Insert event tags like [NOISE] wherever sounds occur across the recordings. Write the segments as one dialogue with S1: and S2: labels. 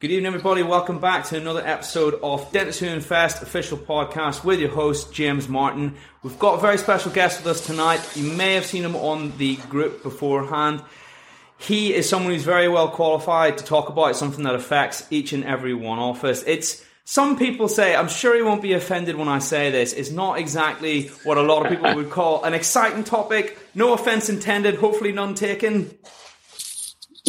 S1: Good evening, everybody. Welcome back to another episode of Dentists Who Invest official podcast with your host, James Martin. We've got a very special guest with us tonight. You may have seen him on the group beforehand. He is someone who's very well qualified to talk about something that affects each and every one of us. It's some people say, I'm sure he won't be offended when I say this, it's not exactly what a lot of people would call an exciting topic. No offense intended, hopefully none taken.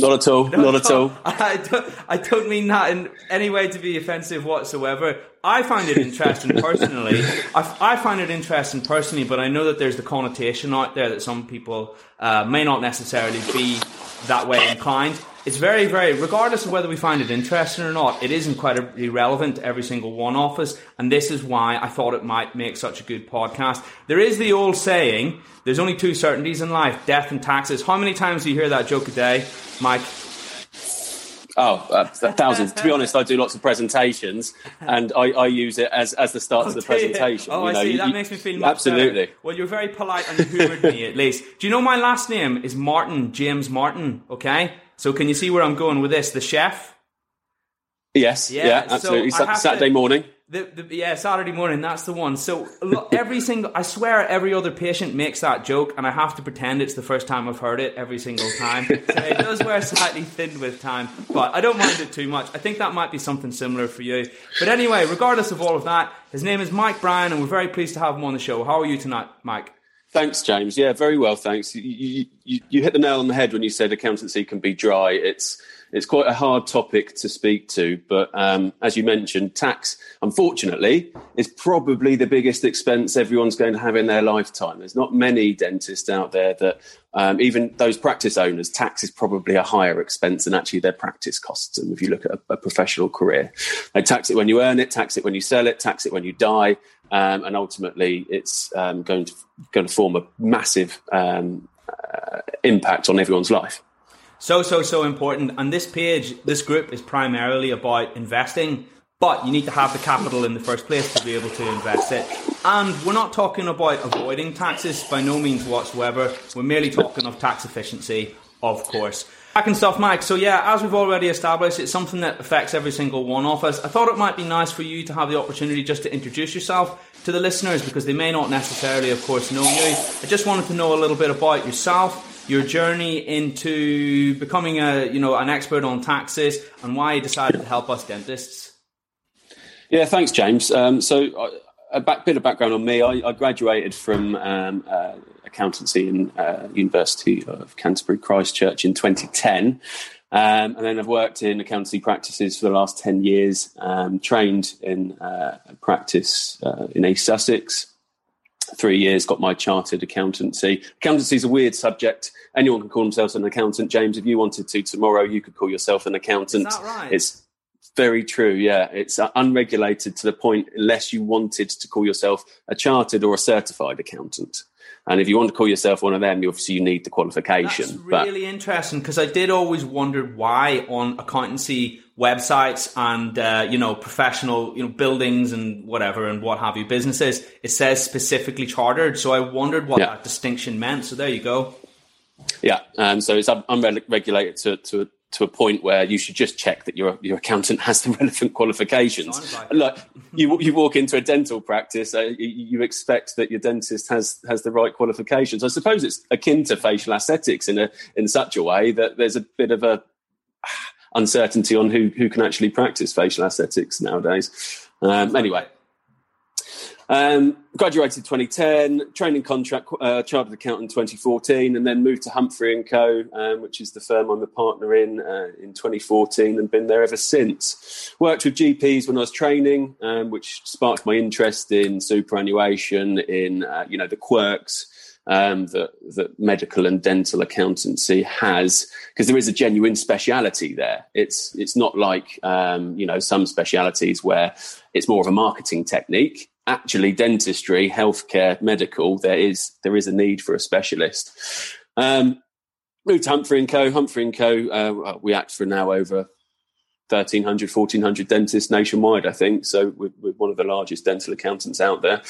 S2: Not at all. Not, not at all. all. [LAUGHS]
S1: I, don't, I don't mean that in any way to be offensive whatsoever. I find it interesting personally. I, I, find it interesting personally, but I know that there's the connotation out there that some people uh, may not necessarily be that way inclined. It's very, very, regardless of whether we find it interesting or not, it is incredibly relevant to every single one of us. And this is why I thought it might make such a good podcast. There is the old saying, there's only two certainties in life, death and taxes. How many times do you hear that joke a day, Mike?
S2: Oh, uh, thousands. to be honest, I do lots of presentations, and I, I use it as, as the start oh, of the [LAUGHS] presentation.
S1: Oh, you know, I see. That you, makes me feel absolutely. Better. Well, you're very polite and you humoured me at least. Do you know my last name is Martin James Martin? Okay, so can you see where I'm going with this? The chef.
S2: Yes. Yeah. yeah absolutely. So Saturday to, morning.
S1: The, the, yeah, Saturday morning. That's the one. So [LAUGHS] every single, I swear, every other patient makes that joke, and I have to pretend it's the first time I've heard it every single time. [LAUGHS] So it does wear slightly thin with time, but I don't mind it too much. I think that might be something similar for you. But anyway, regardless of all of that, his name is Mike Bryan, and we're very pleased to have him on the show. How are you tonight, Mike?
S2: Thanks, James. Yeah, very well, thanks. You, you, you hit the nail on the head when you said accountancy can be dry. It's it's quite a hard topic to speak to, but um, as you mentioned, tax, unfortunately, is probably the biggest expense everyone's going to have in their lifetime. There's not many dentists out there that, um, even those practice owners, tax is probably a higher expense than actually their practice costs. And if you look at a, a professional career, they tax it when you earn it, tax it when you sell it, tax it when you die, um, and ultimately, it's um, going to going to form a massive um, uh, impact on everyone's life.
S1: So, so, so important. And this page, this group is primarily about investing, but you need to have the capital in the first place to be able to invest it. And we're not talking about avoiding taxes by no means whatsoever. We're merely talking of tax efficiency, of course. Back and stuff, Mike. So yeah, as we've already established, it's something that affects every single one of us. I thought it might be nice for you to have the opportunity just to introduce yourself to the listeners because they may not necessarily, of course, know you. I just wanted to know a little bit about yourself your journey into becoming a you know an expert on taxes and why you decided to help us dentists.
S2: Yeah, thanks, James. Um, so uh, a back, bit of background on me: I, I graduated from um, uh, accountancy in uh, University of Canterbury Christ Church in 2010. Um, and then I've worked in accountancy practices for the last 10 years, um, trained in uh, practice uh, in East Sussex, three years, got my chartered accountancy. Accountancy is a weird subject. Anyone can call themselves an accountant. James, if you wanted to tomorrow, you could call yourself an accountant.
S1: Is that right?
S2: It's very true. Yeah, it's uh, unregulated to the point unless you wanted to call yourself a chartered or a certified accountant. And if you want to call yourself one of them, you obviously you need the qualification. That's
S1: really but, interesting because I did always wonder why on accountancy websites and uh, you know professional you know buildings and whatever and what have you businesses it says specifically chartered. So I wondered what yeah. that distinction meant. So there you go.
S2: Yeah, um, so it's unregulated to, to to a point where you should just check that your your accountant has the [LAUGHS] relevant qualifications. Like, Look, you you walk into a dental practice, uh, you, you, expect that your dentist has has the right qualifications. I suppose it's akin to facial aesthetics in a in such a way that there's a bit of a [SIGHS] uncertainty on who who can actually practice facial aesthetics nowadays. Um, anyway. Um, graduated 2010, training contract, uh, chartered accountant 2014, and then moved to Humphrey and Co, um, which is the firm I'm a partner in, uh, in 2014, and been there ever since. Worked with GPs when I was training, um, which sparked my interest in superannuation, in uh, you know the quirks um, that, that medical and dental accountancy has, because there is a genuine speciality there. It's it's not like um, you know some specialities where it's more of a marketing technique. Actually, dentistry, healthcare, medical, there is there is a need for a specialist. Um, moved to Humphrey and Co. Humphrey and Co. Uh, we act for now over 1,300, 1,400 dentists nationwide, I think. So we're, we're, one of the largest dental accountants out there.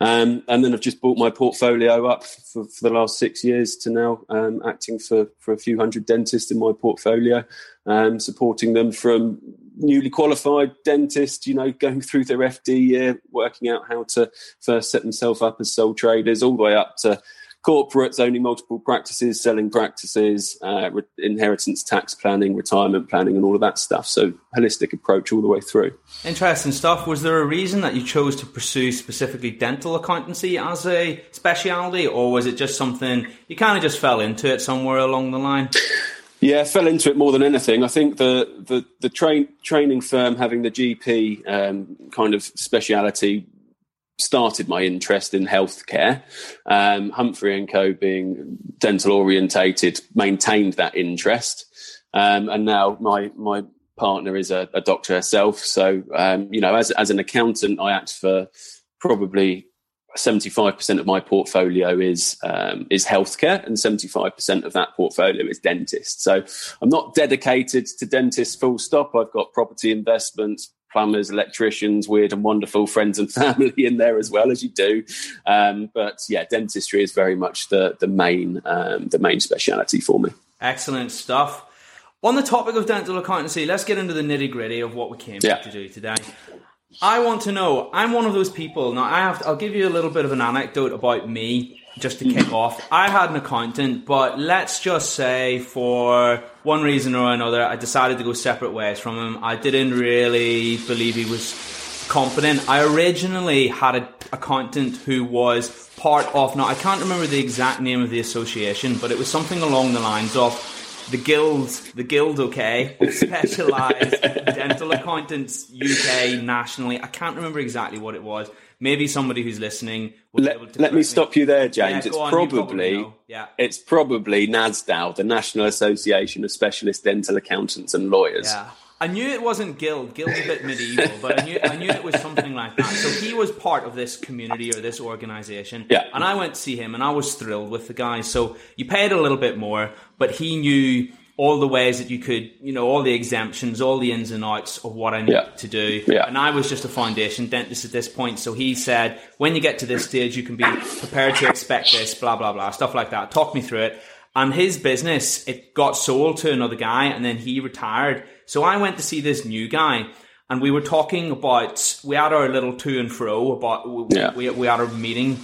S2: Um, and then I've just brought my portfolio up for, for the last six years to now um, acting for, for a few hundred dentists in my portfolio, um, supporting them from newly qualified dentists, you know, going through their FD year, working out how to first set themselves up as sole traders, all the way up to corporates owning multiple practices, selling practices, uh, re- inheritance tax planning, retirement planning, and all of that stuff. So, holistic approach all the way through.
S1: Interesting stuff. Was there a reason that you chose to pursue specifically dental accountancy as a specialty, or was it just something you kind of just fell into it somewhere along the line?
S2: Yeah, fell into it more than anything. I think the the, the train, training firm having the GP um, kind of speciality started my interest in healthcare. Um, Humphrey and Co. being dental orientated maintained that interest, um, and now my my partner is a, a doctor herself. So um, you know, as as an accountant, I act for probably. 75% of my portfolio is um, is healthcare and 75% of that portfolio is dentist. So I'm not dedicated to dentists full stop. I've got property investments, plumbers, electricians, weird and wonderful friends and [LAUGHS] family in there as well as you do. Um, but yeah, dentistry is very much the the main um, the main speciality for me.
S1: Excellent stuff. On the topic of dental accountancy, let's get into the nitty gritty of what we came yeah. to do today. I want to know. I'm one of those people. Now, I have. To, I'll give you a little bit of an anecdote about me just to kick off, I had an accountant, but let's just say for one reason or another, I decided to go separate ways from him. I didn't really believe he was competent. I originally had an accountant who was part of, now I can't remember the exact name of the association, but it was something along the lines of the guild, the guild, okay, [LAUGHS] specialised dental accountants UK nationally. I can't remember exactly what it was maybe somebody who's listening
S2: let, let me stop you there james yeah, it's on, probably, probably yeah it's probably NASDAL the national association of specialist dental accountants and lawyers
S1: yeah I knew it wasn't Guild. Guild's a bit medieval, but I knew I knew it was something like that. So he was part of this community or this organization.
S2: Yeah.
S1: And I went to see him and I was thrilled with the guy. So you paid a little bit more, but he knew all the ways that you could, you know, all the exemptions, all the ins and outs of what I need yeah. to do.
S2: Yeah.
S1: And I was just a foundation dentist at this point. So he said, when you get to this stage, you can be prepared to expect this, blah, blah, blah, stuff like that. Talk me through it. And his business, it got sold to another guy and then he retired. So I went to see this new guy and we were talking about, we had our little to and fro about, yeah. we, we had our meeting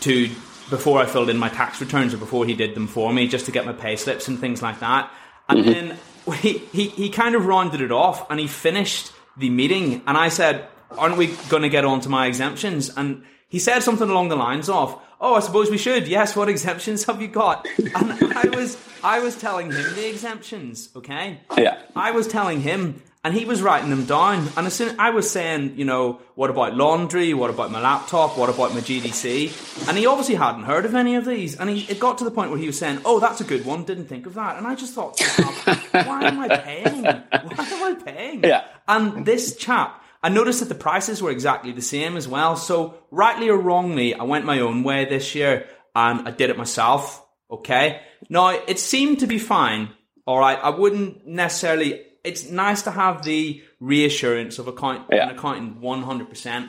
S1: to before I filled in my tax returns or before he did them for me, just to get my pay slips and things like that. And mm-hmm. then he, he, he kind of rounded it off and he finished the meeting. And I said, Aren't we going to get on to my exemptions? And he said something along the lines of, Oh, I suppose we should. Yes, what [LAUGHS] exemptions have you got? And I was I was telling him the exemptions, okay?
S2: Yeah.
S1: I was telling him and he was writing them down. And as soon I was saying, you know, what about laundry? What about my laptop? What about my GDC? And he obviously hadn't heard of any of these. And he, it got to the point where he was saying, "Oh, that's a good one. Didn't think of that." And I just thought, [LAUGHS] why am I paying? Why am I paying?
S2: Yeah.
S1: And this chap, I noticed that the prices were exactly the same as well. So rightly or wrongly, I went my own way this year and I did it myself. Okay. Now it seemed to be fine. All right. I wouldn't necessarily it's nice to have the reassurance of account, yeah. an accountant 100%.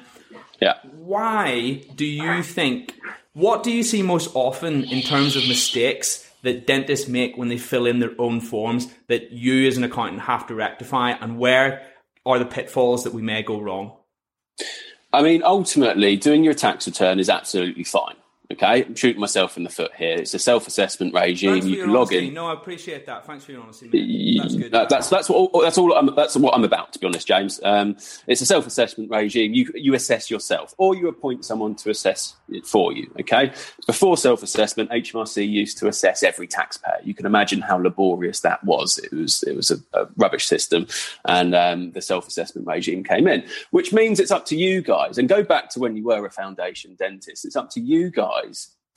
S2: Yeah.
S1: Why do you think, what do you see most often in terms of mistakes that dentists make when they fill in their own forms that you as an accountant have to rectify and where are the pitfalls that we may go wrong?
S2: I mean, ultimately, doing your tax return is absolutely fine. Okay, I'm shooting myself in the foot here. It's a self-assessment regime. You can log in.
S1: No, I appreciate that. Thanks for your honesty. mate. That's good.
S2: That- that's that's what that's all I'm, that's what I'm about to be honest, James. Um, it's a self-assessment regime. You you assess yourself, or you appoint someone to assess it for you. Okay. Before self-assessment, HMRC used to assess every taxpayer. You can imagine how laborious that was. It was it was a, a rubbish system, and um, the self-assessment regime came in, which means it's up to you guys. And go back to when you were a foundation dentist. It's up to you guys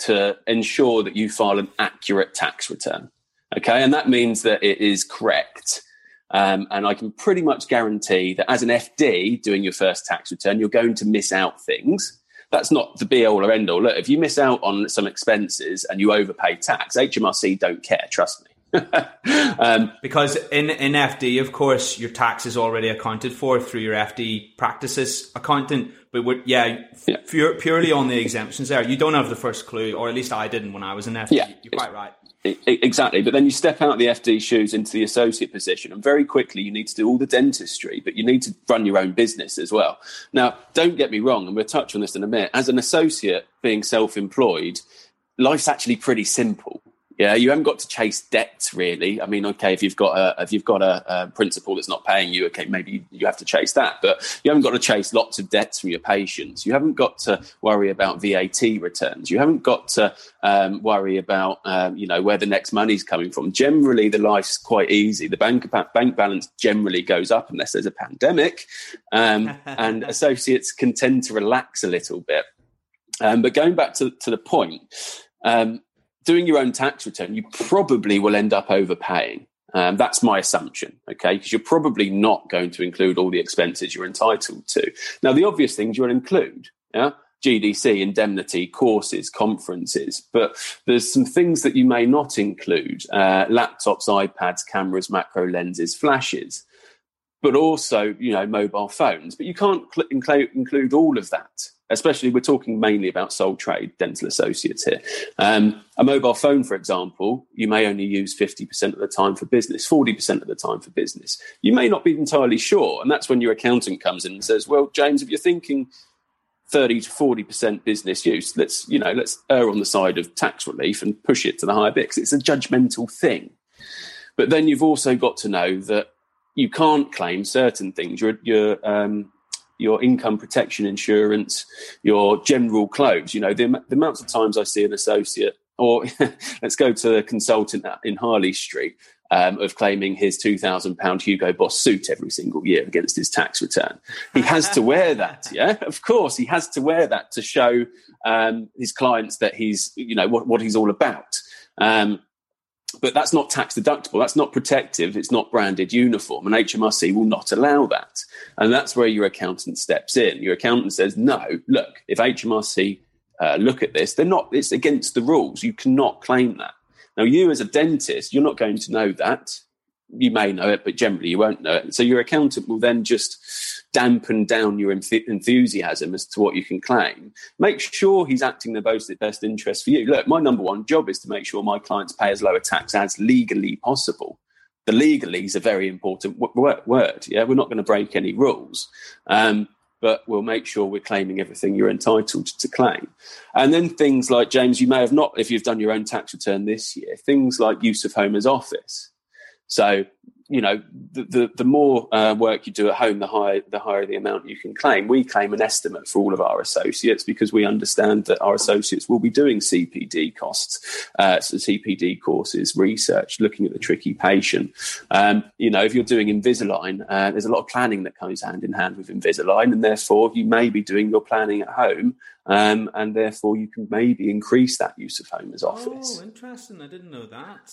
S2: to ensure that you file an accurate tax return. Okay, and that means that it is correct. Um, and I can pretty much guarantee that as an FD doing your first tax return, you're going to miss out things. That's not the be all or end all. Look, if you miss out on some expenses and you overpay tax, HMRC don't care. Trust me. Um,
S1: Because in, in FD, of course, your tax is already accounted for through your FD practices accountant. But yeah,
S2: Yeah.
S1: Pure, purely on the exemptions there, you don't have the first clue, or at least I didn't when I was in FD.
S2: Yeah.
S1: You're quite right.
S2: Exactly. But then you step out of the FD shoes into the associate position, and very quickly you need to do all the dentistry, but you need to run your own business as well. Now, don't get me wrong, and we'll touch on this in a minute. As an associate being self employed, life's actually pretty simple. Yeah, you haven't got to chase debts really. I mean, okay, if you've got a if you've got a, a principal that's not paying you, okay, maybe you have to chase that. But you haven't got to chase lots of debts from your patients. You haven't got to worry about VAT returns. You haven't got to um, worry about um, you know where the next money's coming from. Generally, the life's quite easy. The bank bank balance generally goes up unless there's a pandemic, um, [LAUGHS] and associates can tend to relax a little bit. Um, but going back to, to the point, um, doing your own tax return, you probably will end up overpaying. Um, that's my assumption, okay? Because you're probably not going to include all the expenses you're entitled to. Now, the obvious things you'll include, yeah, GDC, indemnity, courses, conferences, but there's some things that you may not include: uh, laptops, iPads, cameras, macro lenses, flashes, but also you know mobile phones. But you can't cl- include include all of that especially we're talking mainly about sole trade dental associates here. Um, a mobile phone, for example, you may only use 50% of the time for business, 40% of the time for business. You may not be entirely sure. And that's when your accountant comes in and says, well, James, if you're thinking 30 to 40% business use, let's, you know, let's err on the side of tax relief and push it to the higher bit 'cause it's a judgmental thing. But then you've also got to know that you can't claim certain things. Your, your, um, your income protection insurance, your general clothes. You know, the, the amounts of times I see an associate, or [LAUGHS] let's go to the consultant in Harley Street, um, of claiming his £2,000 Hugo Boss suit every single year against his tax return. He has to wear that, [LAUGHS] yeah? Of course, he has to wear that to show um, his clients that he's, you know, what, what he's all about. Um, but that's not tax deductible. That's not protective. It's not branded uniform, and HMRC will not allow that. And that's where your accountant steps in. Your accountant says, "No, look, if HMRC uh, look at this, they're not. It's against the rules. You cannot claim that." Now, you as a dentist, you're not going to know that. You may know it, but generally you won't know it. So your accountant will then just dampen down your enthusiasm as to what you can claim. Make sure he's acting in the best, best interest for you. Look, my number one job is to make sure my clients pay as low a tax as legally possible. The legally is a very important w- word. Yeah, we're not going to break any rules. Um, but we'll make sure we're claiming everything you're entitled to claim. And then things like, James, you may have not, if you've done your own tax return this year, things like use of home as office. So, you know, the, the, the more uh, work you do at home, the higher, the higher the amount you can claim. We claim an estimate for all of our associates because we understand that our associates will be doing CPD costs, uh, so CPD courses, research, looking at the tricky patient. Um, you know, if you're doing Invisalign, uh, there's a lot of planning that comes hand in hand with Invisalign, and therefore you may be doing your planning at home, um, and therefore you can maybe increase that use of home as office.
S1: Oh, interesting. I didn't know that.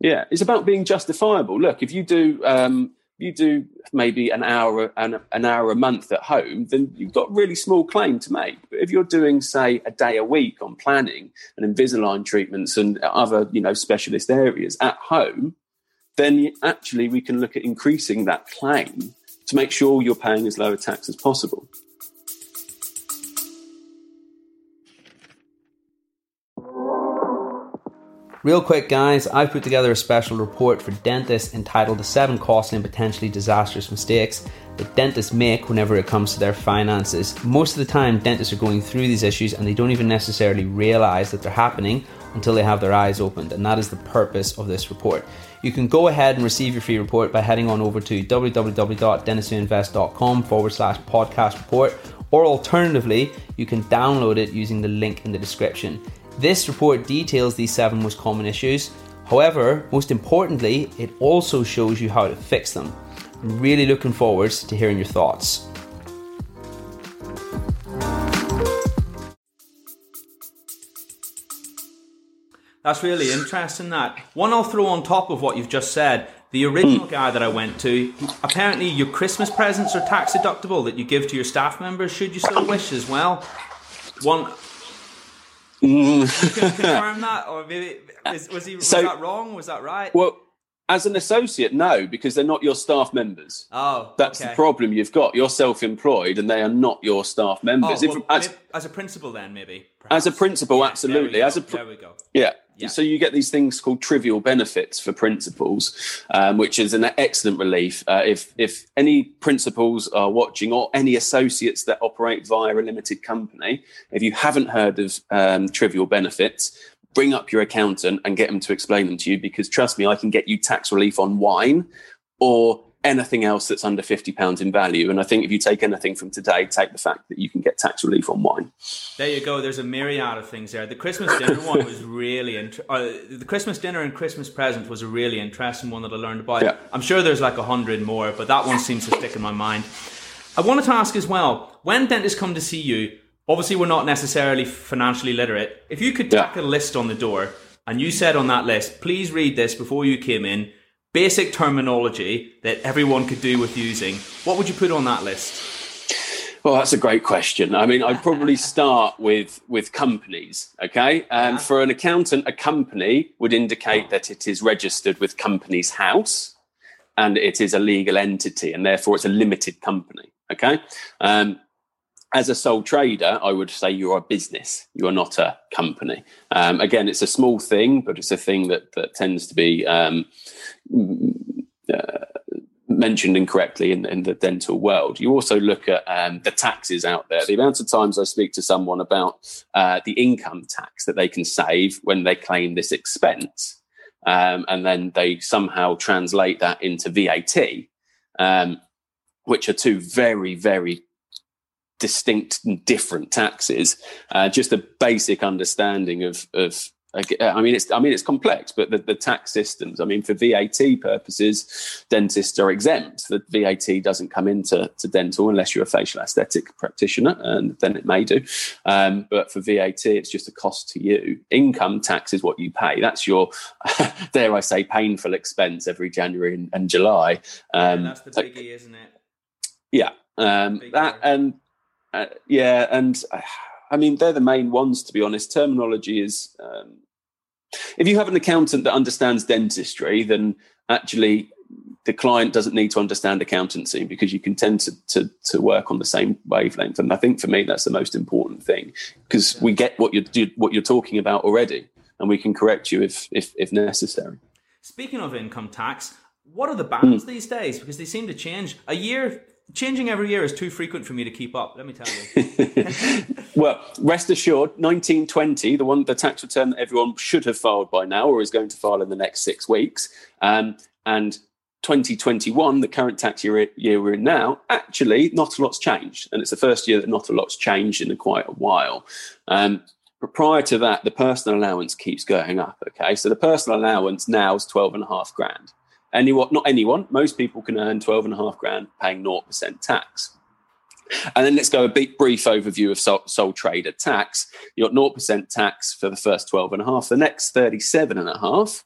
S2: Yeah, it's about being justifiable. Look, if you do um, you do maybe an hour an, an hour a month at home, then you've got really small claim to make. But if you're doing, say, a day a week on planning and Invisalign treatments and other you know specialist areas at home, then actually we can look at increasing that claim to make sure you're paying as low a tax as possible.
S3: Real quick, guys, I've put together a special report for dentists entitled The Seven Costly and Potentially Disastrous Mistakes that dentists make whenever it comes to their finances. Most of the time, dentists are going through these issues and they don't even necessarily realize that they're happening until they have their eyes opened, and that is the purpose of this report. You can go ahead and receive your free report by heading on over to www.dentistwhoinvest.com forward slash podcast report, or alternatively, you can download it using the link in the description. This report details these seven most common issues. However, most importantly, it also shows you how to fix them. I'm really looking forward to hearing your thoughts.
S1: That's really interesting. That one I'll throw on top of what you've just said. The original hmm. guy that I went to, apparently your Christmas presents are tax deductible that you give to your staff members. Should you so wish as well? One. Mm. you confirm that, or maybe is, was he was so, that wrong? Was that right?
S2: Well, as an associate, no, because they're not your staff members.
S1: Oh,
S2: that's okay. the problem you've got. You're self-employed, and they are not your staff members.
S1: Oh, well, if, as, as, a principal, then maybe.
S2: Perhaps. As a principal, yeah, absolutely. As a
S1: there we go.
S2: Yeah. Yeah. So you get these things called trivial benefits for principals, um, which is an excellent relief. Uh, if if any principals are watching, or any associates that operate via a limited company, if you haven't heard of um, trivial benefits, bring up your accountant and get them to explain them to you because trust me, I can get you tax relief on wine or anything else that's under 50 pounds in value and i think if you take anything from today take the fact that you can get tax relief on wine
S1: there you go there's a myriad of things there the christmas dinner one was really uh, the christmas dinner and christmas present was a really interesting one that i learned about yeah. i'm sure there's like a hundred more but that one seems to stick in my mind i wanted to ask as well when dentists come to see you obviously we're not necessarily financially literate. If you could tack yeah. a list on the door and you said on that list, please read this before you came in, basic terminology that everyone could do with using, what would you put on that list?
S2: Well, that's a great question. I mean, I'd probably [LAUGHS] start with with companies. Okay, and yeah. for an accountant, a company would indicate that it is registered with Companies House, and it is a legal entity, and therefore it's a limited company. Okay, um, as a sole trader, I would say you're a business. You are not a company. Um, again, it's a small thing, but it's a thing that that tends to be um, uh, mentioned incorrectly in, in, the dental world. You also look at um, the taxes out there. The amount of times I speak to someone about uh, the income tax that they can save when they claim this expense, um, and then they somehow translate that into VAT. Um, which are two very, very distinct and different taxes. Uh, just a basic understanding of of I mean, it's I mean it's complex, but the, the, tax systems. I mean, for VAT purposes, dentists are exempt. The VAT doesn't come into to dental unless you're a facial aesthetic practitioner, and then it may do. Um, but for VAT, it's just a cost to you. Income tax is what you pay. That's your, [LAUGHS] dare I say, painful expense every January and, and July.
S1: Um, yeah, that's the biggie, isn't it?
S2: Yeah, um, that and uh, yeah, and uh, I mean they're the main ones to be honest. Terminology is um, if you have an accountant that understands dentistry, then actually the client doesn't need to understand accountancy because you can tend to, to, to work on the same wavelength. And I think for me that's the most important thing because we get what you're what you're talking about already, and we can correct you if if, if necessary.
S1: Speaking of income tax, what are the bands mm. these days? Because they seem to change. A year changing every year is too frequent for me to keep up. Let me tell
S2: you. [LAUGHS] [LAUGHS] well, rest assured, 1920, the one, the tax return that everyone should have filed by now, or is going to file in the next six weeks, um, and 2021, the current tax year, year we're in now, actually not a lot's changed, and it's the first year that not a lot's changed in a quite a while. Um, but prior to that, the personal allowance keeps going up. Okay, so the personal allowance now is 12 and a half grand anyone, not anyone, most people can earn 12 and a half grand paying 0% tax. And then let's go a big brief overview of sole, sole trader tax. You got 0% tax for the first 12 and a half. The next 37 and a half,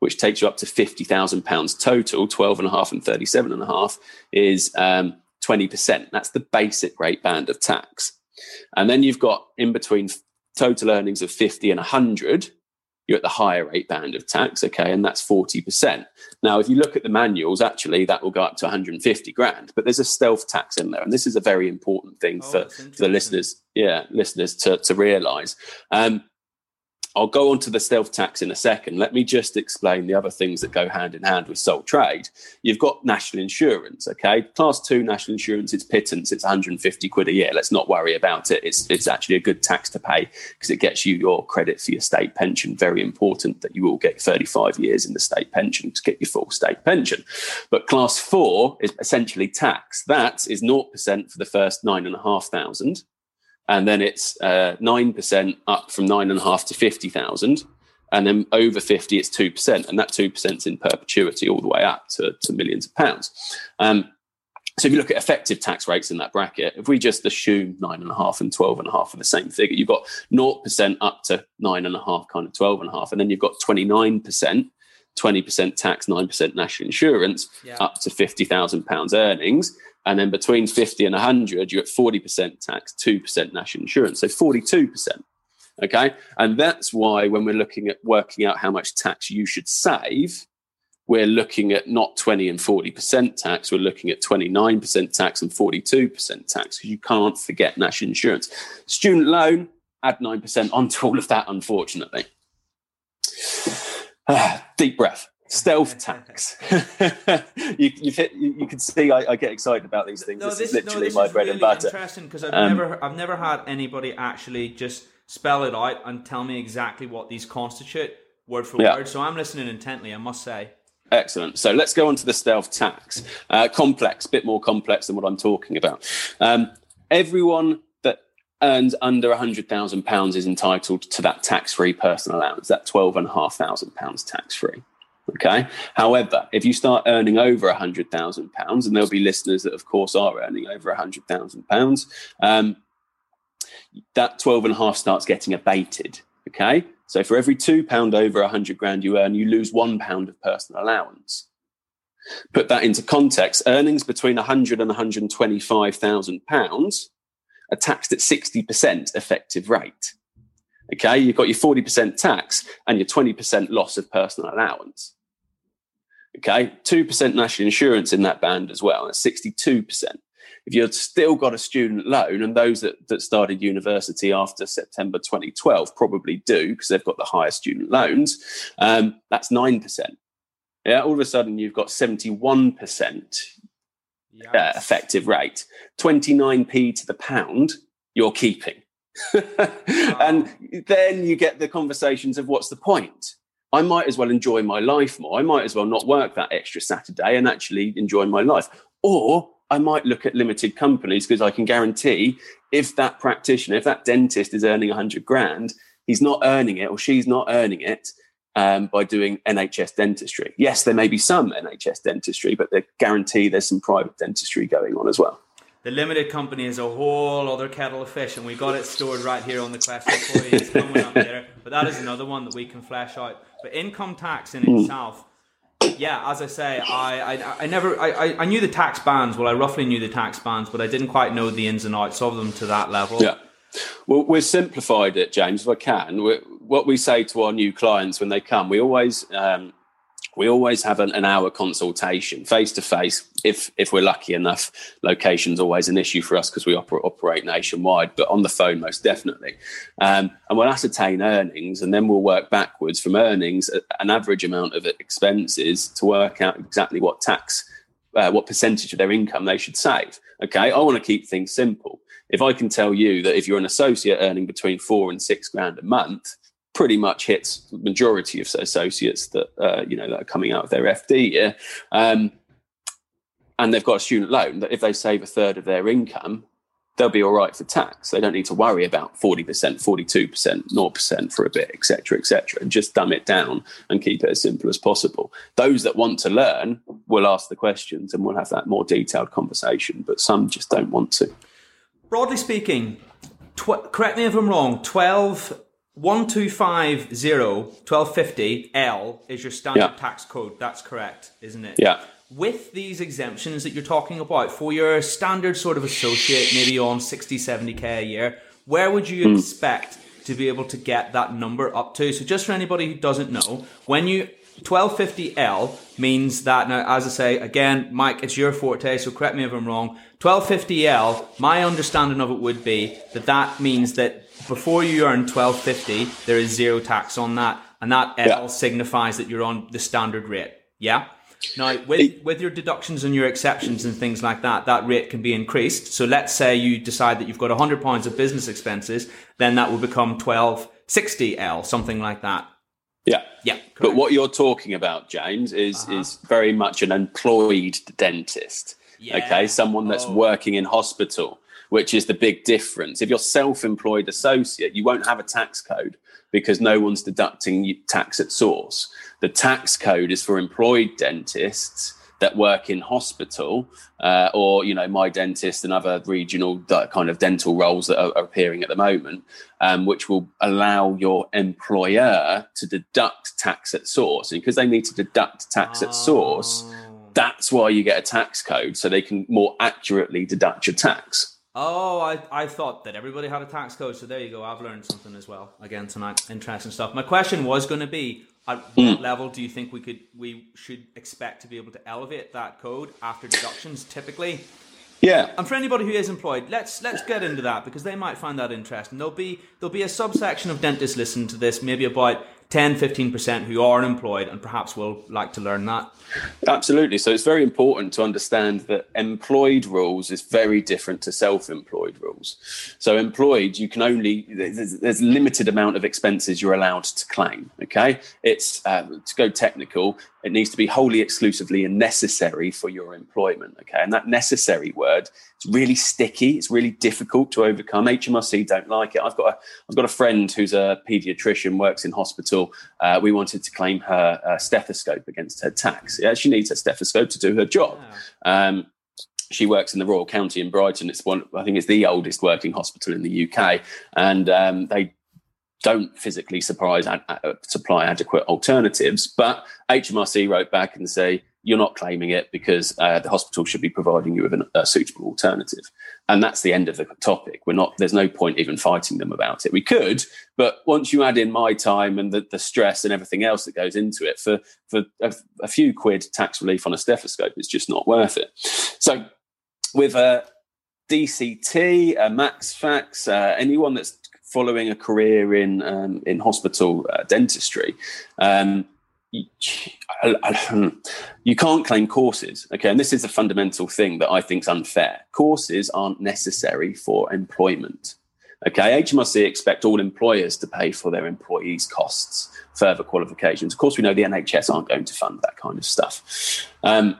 S2: which takes you up to 50,000 pounds total, 12 and a half and 37 and a half is um, 20%. That's the basic rate band of tax. And then you've got in between total earnings of 50 and 100, you're at the higher rate band of tax, okay, and that's 40%. Now, if you look at the manuals, actually, that will go up to 150 grand, but there's a stealth tax in there, and this is a very important thing oh, for, for the listeners, yeah, listeners to, to realize. Um, I'll go on to the stealth tax in a second. Let me just explain the other things that go hand in hand with sole trade. You've got national insurance, okay? Class two national insurance, it's pittance, it's 150 quid a year. Let's not worry about it. It's, it's actually a good tax to pay because it gets you your credit for your state pension. Very important that you all get 35 years in the state pension to get your full state pension. But class four is essentially tax. That is 0% for the first nine and a half thousand and then it's uh, nine uh, percent up from nine and a half to fifty thousand, and then over fifty it's two percent, and that two percent is in perpetuity all the way up to, to millions of pounds. Um, so if you look at effective tax rates in that bracket, if we just assume nine and a half and twelve and a half are the same figure, you've got 0% up to nine and a half, kind of twelve and a half, and and then you've got 29%, 20% tax, 9% national insurance, yeah. up to £50,000 earnings. And then between 50 and 100, you're at 40% tax, 2% national insurance. So 42%. Okay. And that's why when we're looking at working out how much tax you should save, we're looking at not 20 and 40% tax, we're looking at 29% tax and 42% tax because you can't forget national insurance. Student loan, add 9% onto all of that, unfortunately. [SIGHS] deep breath stealth [LAUGHS] tax. [LAUGHS] you, you've hit, you, you, can see I, I, get excited about these things. No, this, this is literally no, this my is bread really and butter.
S1: Interesting because I've um, never I've never had anybody actually just spell it out and tell me exactly what these constitute word for yeah. word. So I'm listening intently. I must say.
S2: Excellent. So let's go on to the stealth tax. Uh, complex, bit more complex than what I'm talking about. Um, everyone that earns under £100,000 is entitled to that tax free personal allowance, that £12,500 tax free. Okay. However, if you start earning over a hundred thousand pounds, and there'll be listeners that, of course, are earning over a hundred thousand pounds, um, that and a half starts getting abated. Okay. So for every two pound over a hundred grand you earn, you lose one pound of personal allowance. Put that into context: earnings between a hundred and one hundred twenty-five thousand pounds are taxed at sixty percent effective rate. Okay, you've got your 40% tax and your 20% loss of personal allowance. Okay, 2% national insurance in that band as well. That's 62%. If you've still got a student loan, and those that, that started university after September 2012 probably do because they've got the highest student loans, um, that's 9%. Yeah, all of a sudden you've got 71% uh, effective rate. 29p to the pound you're keeping. [LAUGHS] and then you get the conversations of what's the point? I might as well enjoy my life more. I might as well not work that extra Saturday and actually enjoy my life. Or I might look at limited companies because I can guarantee if that practitioner, if that dentist is earning 100 grand, he's not earning it or she's not earning it um, by doing NHS dentistry. Yes, there may be some NHS dentistry, but they guarantee there's some private dentistry going on as well.
S1: The limited company is a whole other kettle of fish, and we got it stored right here on the question for you. It's coming up but that is another one that we can flesh out. But income tax in hmm. itself, yeah, as I say, I, I, I never, I, I knew the tax bands. Well, I roughly knew the tax bands, but I didn't quite know the ins and outs of them to that level.
S2: Yeah. Well, we've simplified it, James, if I can. We're, what we say to our new clients when they come, we always um, we always have an, hour consultation face to face if if we're lucky enough. Location's always an issue for us because we oper- operate nationwide but on the phone most definitely. Um, and we'll ascertain earnings and then we'll work backwards from earnings an average amount of expenses to work out exactly what tax uh, what percentage of their income they should save. Okay i want to keep things simple. If i can tell you that if you're an associate earning between four and six grand a month pretty much hits the majority of associates that uh, you know that are coming out of their FD year, um, and they've got a student loan. That if they save a third of their income, they'll be all right for tax. They don't need to worry about forty percent, forty-two percent, zero percent for a bit, etc., etc. Just dumb it down and keep it as simple as possible. Those that want to learn will ask the questions, and we'll have that more detailed conversation. But some just don't want to.
S1: Broadly speaking, tw- correct me if I'm wrong. Twelve 1250 1250 L is your standard yeah. tax code. That's correct, isn't it?
S2: Yeah.
S1: With these exemptions that you're talking about for your standard sort of associate, maybe on 60, 70k a year, where would you mm. expect to be able to get that number up to? So, just for anybody who doesn't know, when you 1250L means that now, as I say again, Mike, it's your forte, so correct me if I'm wrong. 1250L, my understanding of it would be that that means that before you earn 1250, there is zero tax on that, and that L yeah. signifies that you're on the standard rate. Yeah. Now, with with your deductions and your exceptions and things like that, that rate can be increased. So, let's say you decide that you've got 100 pounds of business expenses, then that will become 1260L, something like that.
S2: Yeah.
S1: Yeah. Correct.
S2: But what you're talking about, James, is uh-huh. is very much an employed dentist. Yeah. Okay, someone that's oh. working in hospital, which is the big difference. If you're self-employed associate, you won't have a tax code because no one's deducting tax at source. The tax code is for employed dentists that work in hospital uh, or you know my dentist and other regional kind of dental roles that are, are appearing at the moment um, which will allow your employer to deduct tax at source and because they need to deduct tax at source oh. that's why you get a tax code so they can more accurately deduct your tax
S1: Oh, I, I thought that everybody had a tax code, so there you go. I've learned something as well again tonight. Interesting stuff. My question was going to be: At what mm. level do you think we could we should expect to be able to elevate that code after deductions? Typically,
S2: yeah.
S1: And for anybody who is employed, let's let's get into that because they might find that interesting. There'll be there'll be a subsection of dentists listening to this, maybe about 10 15% who are unemployed and perhaps will like to learn that.
S2: Absolutely. So it's very important to understand that employed rules is very different to self-employed rules. So employed you can only there's, limited amount of expenses you're allowed to claim okay? It's uh, to go technical it needs to be wholly exclusively and necessary for your employment okay? And that necessary word it's really sticky it's really difficult to overcome. Hmrc don't like it. I've got a i've got a friend who's a pediatrician works in hospital hospital, uh, we wanted to claim her uh, stethoscope against her tax. Yeah, she needs a stethoscope to do her job. Um, she works in the Royal County in Brighton. It's one, I think, it's the oldest working hospital in the UK, and um, they don't physically supply, uh, supply adequate alternatives. But HMRC wrote back and say you're not claiming it because uh, the hospital should be providing you with an, a suitable alternative. And that's the end of the topic. We're not, there's no point even fighting them about it. We could, but once you add in my time and the, the stress and everything else that goes into it for, for a, a, few quid tax relief on a stethoscope, it's just not worth it. So with a DCT, a MaxFax, uh, anyone that's following a career in, um, in hospital uh, dentistry, um, you can't claim courses okay? And this is a fundamental thing that i think is unfair. Courses aren't necessary for employment okay? Hmrc expect all employers to pay for their employees costs further qualifications. Of course we know the nhs aren't going to fund that kind of stuff. Um,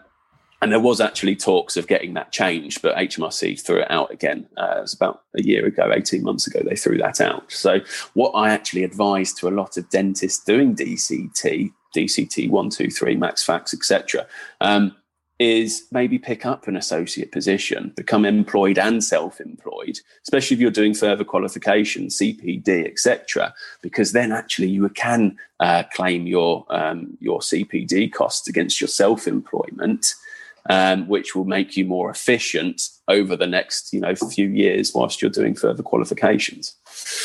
S2: and there was actually talks of getting that changed, but HMRC threw it out again. Uh, it was about a year ago, 18 months ago, they threw that out. So, what I actually advise to a lot of dentists doing DCT DCT one, two, three, MaxFax, etc. Um, is maybe pick up an associate position, become employed and self-employed, especially if you're doing further qualification, CPD, etc. Because then actually you can uh, claim your um, your CPD costs against your self-employment, um, which will make you more efficient over the next you know few years whilst you're doing further qualifications.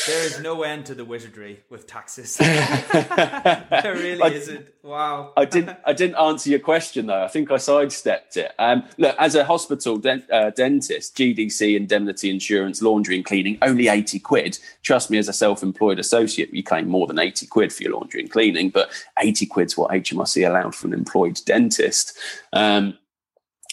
S1: There is no end to the wizardry with taxes. [LAUGHS] there really I, isn't. Wow.
S2: I didn't. I didn't answer your question though. I think I sidestepped it. Um, look, as a hospital dent, uh, dentist, GDC, indemnity insurance, laundry and cleaning, only eighty quid. Trust me, as a self-employed associate, you claim more than eighty quid for your laundry and cleaning, but eighty quid's what HMRC allowed for an employed dentist. Um,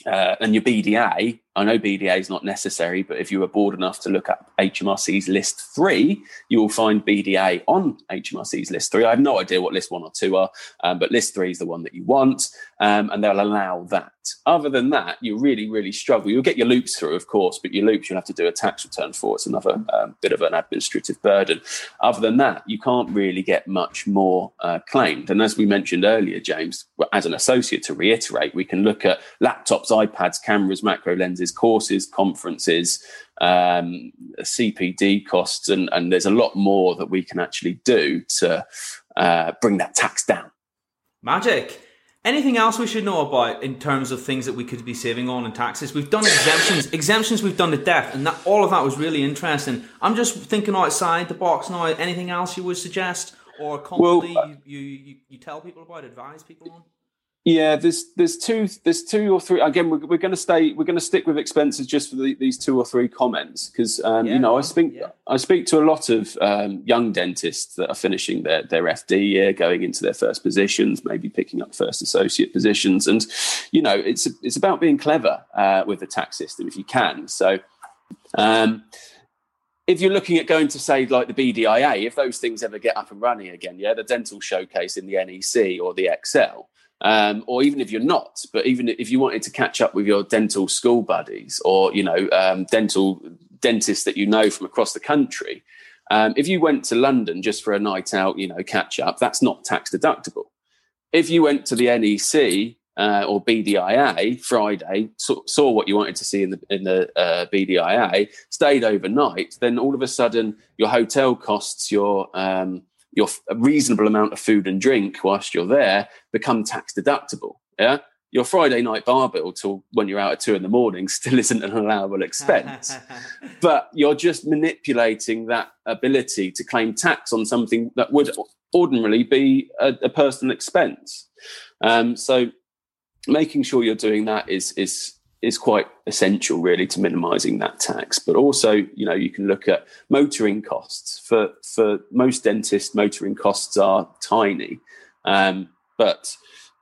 S2: uh, and your BDA, I know BDA is not necessary, but if you were bored enough to look up HMRC's list three, you will find BDA on HMRC's list three. I have no idea what list one or two are, um, but list three is the one that you want, um, and they'll allow that. Other than that, you really, really struggle. You'll get your loops through, of course, but your loops you'll have to do a tax return for. It's another um, bit of an administrative burden. Other than that, you can't really get much more uh, claimed. And as we mentioned earlier, James, as an associate, to reiterate, we can look at laptops, iPads, cameras, macro lenses, courses, conferences, um, CPD costs, and, and there's a lot more that we can actually do to uh, bring that tax down.
S1: Magic. Anything else we should know about in terms of things that we could be saving on in taxes? We've done exemptions. exemptions we've done to death, and that, all of that was really interesting. I'm just thinking outside the box now. Anything else you would suggest or constantly well, you, you, you tell people about, advise people on?
S2: Yeah, there's there's two there's two or three. Again, we're, we're going to stay we're going to stick with expenses just for the, these two or three comments because um, yeah, you know I speak yeah. I speak to a lot of um, young dentists that are finishing their their FD year, going into their first positions, maybe picking up first associate positions, and you know it's it's about being clever uh, with the tax system if you can. So. Um, if you're looking at going to say like the BDIA, if those things ever get up and running again, yeah, the dental showcase in the NEC or the Excel, um, or even if you're not, but even if you wanted to catch up with your dental school buddies or you know um, dental dentists that you know from across the country, um, if you went to London just for a night out, you know, catch up, that's not tax deductible. If you went to the NEC uh, or BDIA Friday, saw, saw, what you wanted to see in the in the uh, BDIA, stayed overnight, then all of a sudden your hotel costs, your um, your a reasonable amount of food and drink whilst you're there become tax deductible. Yeah. Your Friday night bar bill till when you're out at two in the morning [LAUGHS] still isn't an allowable expense. [LAUGHS] but you're just manipulating that ability to claim tax on something that would ordinarily be a, a personal expense. Um, so making sure you're doing that is is is quite essential really to minimizing that tax. But also you know you can look at motoring costs. For for most dentists motoring costs are tiny. Um, but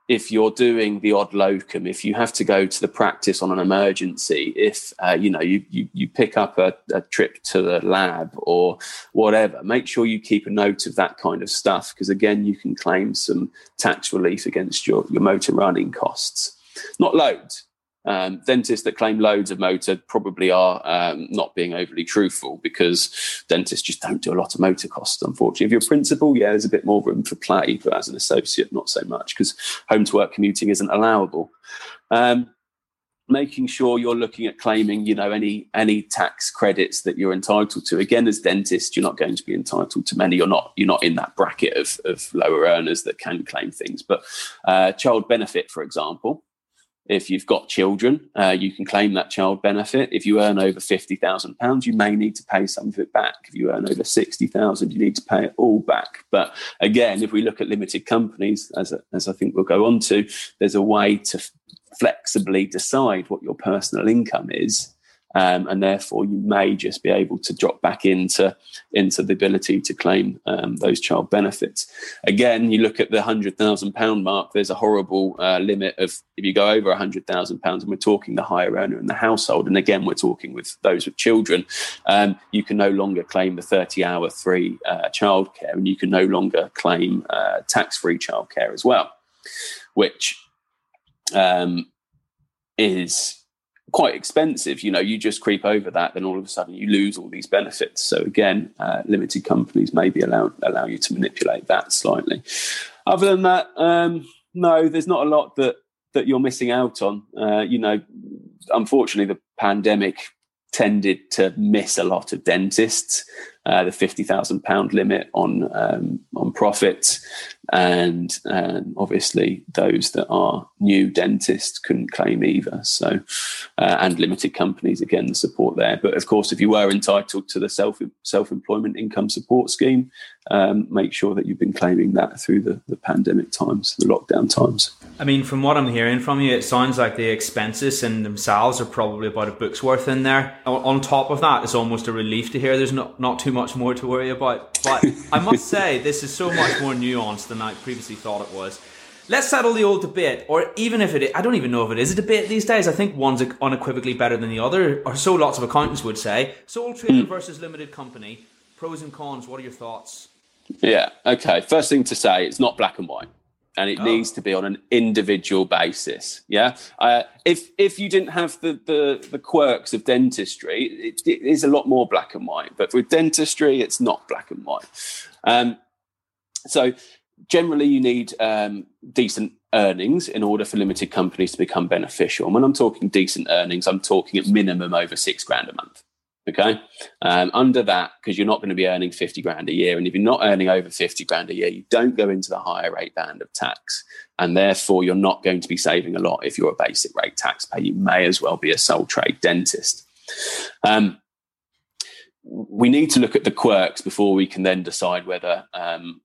S2: if you're doing the odd locum if you have to go to the practice on an emergency if uh, you know you, you, you pick up a, a, trip to the lab or whatever make sure you keep a note of that kind of stuff because again you can claim some tax relief against your, your motor running costs. Not loads um, dentists that claim loads of motor probably are um, not being overly truthful because dentists just don't do a lot of motor costs, unfortunately. If you're a principal, yeah, there's a bit more room for play, but as an associate, not so much because home to work commuting isn't allowable. Um, making sure you're looking at claiming you know any any tax credits that you're entitled to again as dentist you're not going to be entitled to many you're not you're not in that bracket of, of lower earners that can claim things but uh, child benefit for example if you've got children, uh, you can claim that child benefit. If you earn over fifty thousand pounds, you may need to pay some of it back. If you earn over sixty thousand, you need to pay it all back. But again, if we look at limited companies, as as I think we'll go on to, there's a way to flexibly decide what your personal income is um, and therefore you may just be able to drop back into into the ability to claim um, those child benefits. Again, you look at the hundred thousand pound mark. There's a horrible uh, limit of if you go over a hundred thousand pounds, and we're talking the higher earner in the household, and again we're talking with those with children. Um, you can no longer claim the thirty hour free uh, childcare, and you can no longer claim uh, tax free childcare as well, which um, is quite expensive. You know, you just creep over that, then all of a sudden you lose all these benefits. So again, uh, limited companies maybe allow allow you to manipulate that slightly. Other than that, um, no, there's not a lot that that you're missing out on. Uh, you know, unfortunately, the pandemic tended to miss a lot of dentists. Uh, the fifty thousand pound limit on um, on profits, and um, obviously those that are new dentists couldn't claim either. So, uh, and limited companies again the support there. But of course, if you were entitled to the self self employment income support scheme, um, make sure that you've been claiming that through the, the pandemic times, the lockdown times.
S1: I mean, from what I'm hearing from you, it sounds like the expenses in themselves are probably about a book's worth in there. On top of that, it's almost a relief to hear there's not, not too much more to worry about. But I must [LAUGHS] say, this is so much more nuanced than I previously thought it was. Let's settle the old debate, or even if it is, I don't even know if it is a debate these days. I think one's unequivocally better than the other, or so lots of accountants would say. Sole trader mm. versus limited company, pros and cons. What are your thoughts?
S2: Yeah. Okay. First thing to say, it's not black and white, and it oh. needs to be on an individual basis. Yeah. Uh, if if you didn't have the, the the quirks of dentistry, it, it is a lot more black and white. But with dentistry, it's not black and white. Um, so generally, you need um, decent earnings in order for limited companies to become beneficial. And when I'm talking decent earnings, I'm talking at minimum over six grand a month. Okay. Um, under that, because you're not going to be earning 50 grand a year. And if you're not earning over 50 grand a year, you don't go into the higher rate band of tax. And therefore, you're not going to be saving a lot if you're a basic rate taxpayer. You may as well be a sole trade dentist. Um, we need to look at the quirks before we can then decide whether um,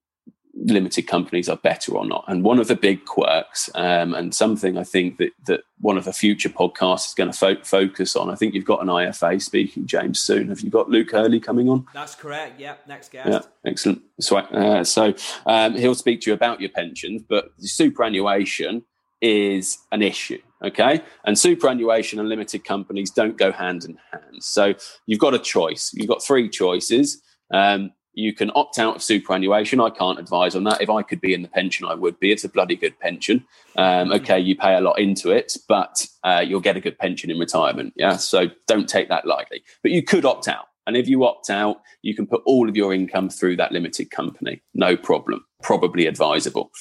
S2: limited companies are better or not. And one of the big quirks, um, and something I think that that one of the future podcasts is going to fo- focus on. I think you've got an IFA speaking, James, soon. Have you got Luke Hurley coming on?
S1: That's correct. Yep. Next guest.
S2: Yeah, excellent. So, uh, so um, he'll speak to you about your pensions, but superannuation is an issue. Okay. And superannuation and limited companies don't go hand in hand. So you've got a choice. You've got three choices. Um, you can opt out of superannuation. I can't advise on that. If I could be in the pension, I would be. It's a bloody good pension. Um, okay, you pay a lot into it, but uh, you'll get a good pension in retirement. Yeah, so don't take that lightly. But you could opt out. And if you opt out, you can put all of your income through that limited company. No problem. Probably advisable.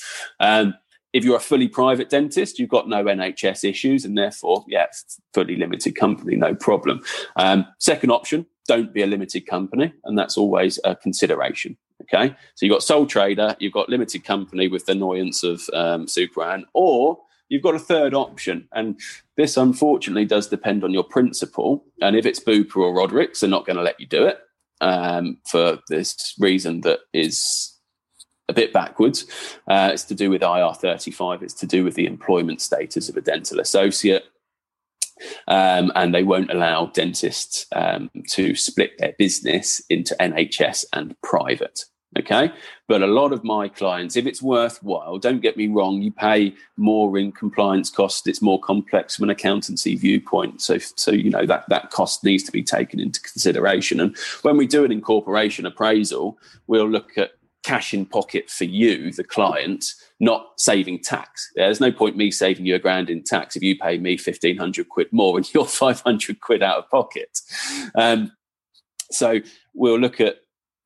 S2: Um, if you're a fully private dentist, you've got no NHS issues, and therefore, yeah, fully limited company, no problem. Um, second option, don't be a limited company, and that's always a consideration. Okay, so you've got sole trader, you've got limited company with the annoyance of um, Superan, or you've got a third option, and this unfortunately does depend on your principal. And if it's Bupa or Rodericks, they're not going to let you do it um, for this reason that is a bit backwards. Uh, it's to do with IR35. It's to do with the employment status of a dental associate. Um, and they won't allow dentists um, to split their business into NHS and private. Okay. But a lot of my clients, if it's worthwhile, don't get me wrong, you pay more in compliance costs. It's more complex from an accountancy viewpoint. So, so you know, that, that cost needs to be taken into consideration. And when we do an incorporation appraisal, we'll look at cash in pocket for you, the client, not saving tax. There's no point me saving you a grand in tax if you pay me 1500 quid more and [LAUGHS] you're 500 quid out of pocket. Um, so we'll look at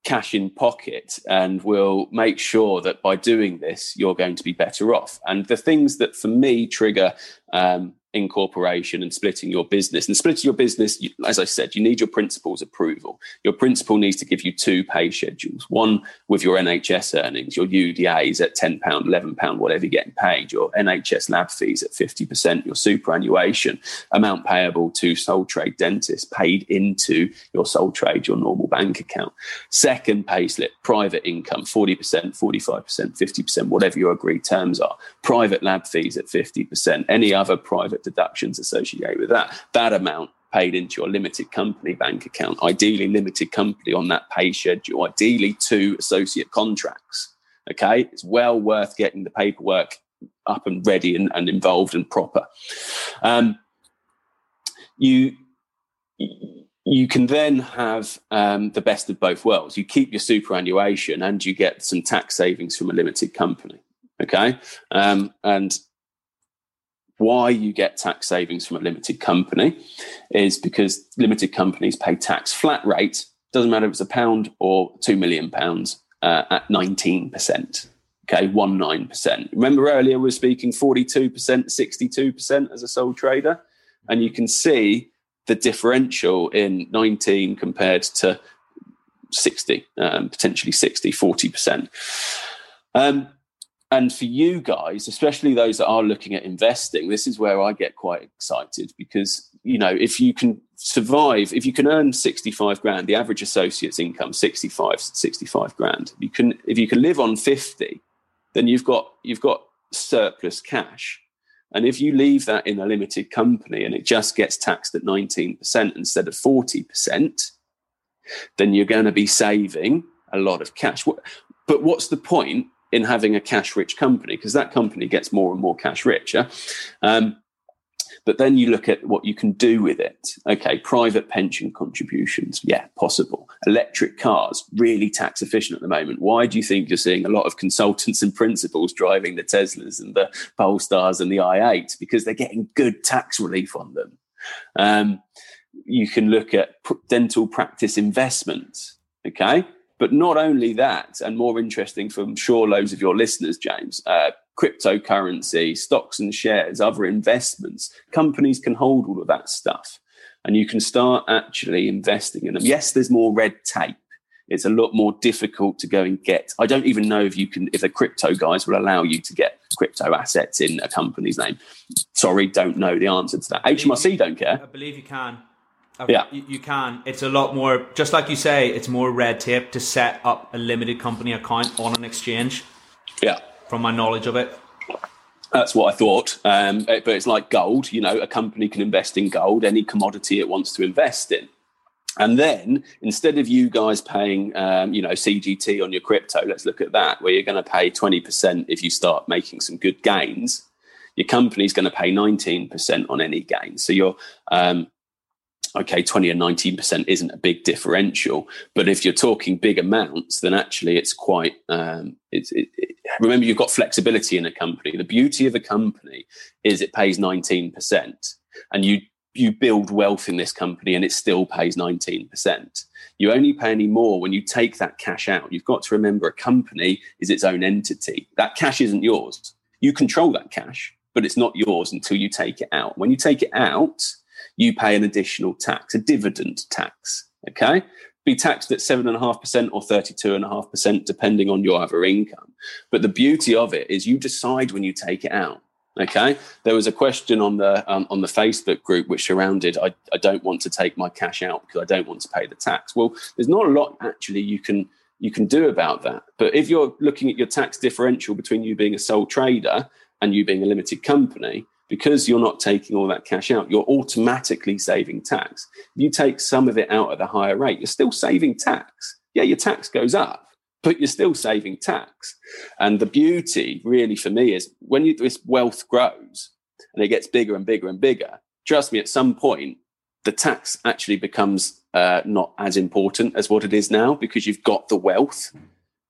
S2: cash in pocket and we'll make sure that by doing this, you're going to be better off. And the things that for me trigger um, incorporation and splitting your business. And splitting your business, as I said, you need your principal's approval. Your principal needs to give you two pay schedules one with your NHS earnings, your UDAs at £10, £11, whatever you're getting paid, your NHS lab fees at 50%, your superannuation amount payable to sole trade dentists paid into your sole trade, your normal bank account. Second pay slip, private income, 40%, 45%, 50%, whatever your agreed terms are. Private lab fees at 50%. Any other private deductions associated with that. That amount paid into your limited company bank account, ideally limited company on that pay schedule, ideally two associate contracts. Okay, it's well worth getting the paperwork up and ready and, and involved and proper. Um, you you can then have um, the best of both worlds. You keep your superannuation and you get some tax savings from a limited company. Okay, um, and why you get tax savings from a limited company is because limited companies pay tax flat rate, doesn't matter if it's a pound or two million pounds, uh, at 19%. Okay, 19%. Remember earlier we were speaking 42%, 62% as a sole trader? And you can see the differential in 19 compared to 60, um, potentially 60, 40%. Um, and for you guys, especially those that are looking at investing, this is where I get quite excited because, you know, if you can survive, if you can earn 65 grand, the average associate's income 65, 65 grand. You can if you can live on 50, then you've got you've got surplus cash. And if you leave that in a limited company and it just gets taxed at 19% instead of 40%, then you're going to be saving a lot of cash. But what's the point in having a cash rich company because that company gets more and more cash richer. Um, but then you look at what you can do with it. Okay, private pension contributions, yeah, possible. Electric cars, really tax efficient at the moment. Why do you think you're seeing a lot of consultants and principals driving the Teslas and the Polestars and the i8? Because they're getting good tax relief on them. Um, you can look at dental practice investments. Okay, but not only that, and more interesting for sure loads of your listeners, James, uh, cryptocurrency, stocks and shares, other investments. Companies can hold all of that stuff and you can start actually investing in them. Yes, there's more red tape. It's a lot more difficult to go and get. I don't even know if you can, if the crypto guys will allow you to get crypto assets in a company's name. Sorry, don't know the answer to that. HMRC don't care.
S1: I believe you can.
S2: Yeah,
S1: you, you, can. It's a lot more, just like you say, it's more red tape to set up a limited company account on an exchange.
S2: Yeah.
S1: From my knowledge of it.
S2: That's what I thought. Um, but it's like gold. You know, a company can invest in gold, any commodity it wants to invest in. And then instead of you guys paying, um, you know, CGT on your crypto, let's look at that, where you're going to pay 20% if you start making some good gains. Your company's going to pay 19% on any gains. So you're, um, okay, 20 and 19% isn't a big differential. But if you're talking big amounts, then actually it's quite, um, it's, it, it, remember you've got flexibility in a company. The beauty of a company is it pays 19% and you you build wealth in this company and it still pays 19%. You only pay any more when you take that cash out. You've got to remember a company is its own entity. That cash isn't yours. You control that cash, but it's not yours until you take it out. When you take it out, you pay an additional tax, a dividend tax. Okay. Be taxed at 7.5% or 32.5%, depending on your other income. But the beauty of it is you decide when you take it out. Okay, there was a question on the um, on the Facebook group which surrounded I, I don't want to take my cash out because I don't want to pay the tax. Well, there's not a lot actually you can you can do about that. But if you're looking at your tax differential between you being a sole trader and you being a limited company, because you're not taking all that cash out, you're automatically saving tax. You take some of it out at a higher rate, you're still saving tax. Yeah, your tax goes up, but you're still saving tax. And the beauty, really, for me, is when you, this wealth grows and it gets bigger and bigger and bigger. Trust me, at some point, the tax actually becomes uh, not as important as what it is now because you've got the wealth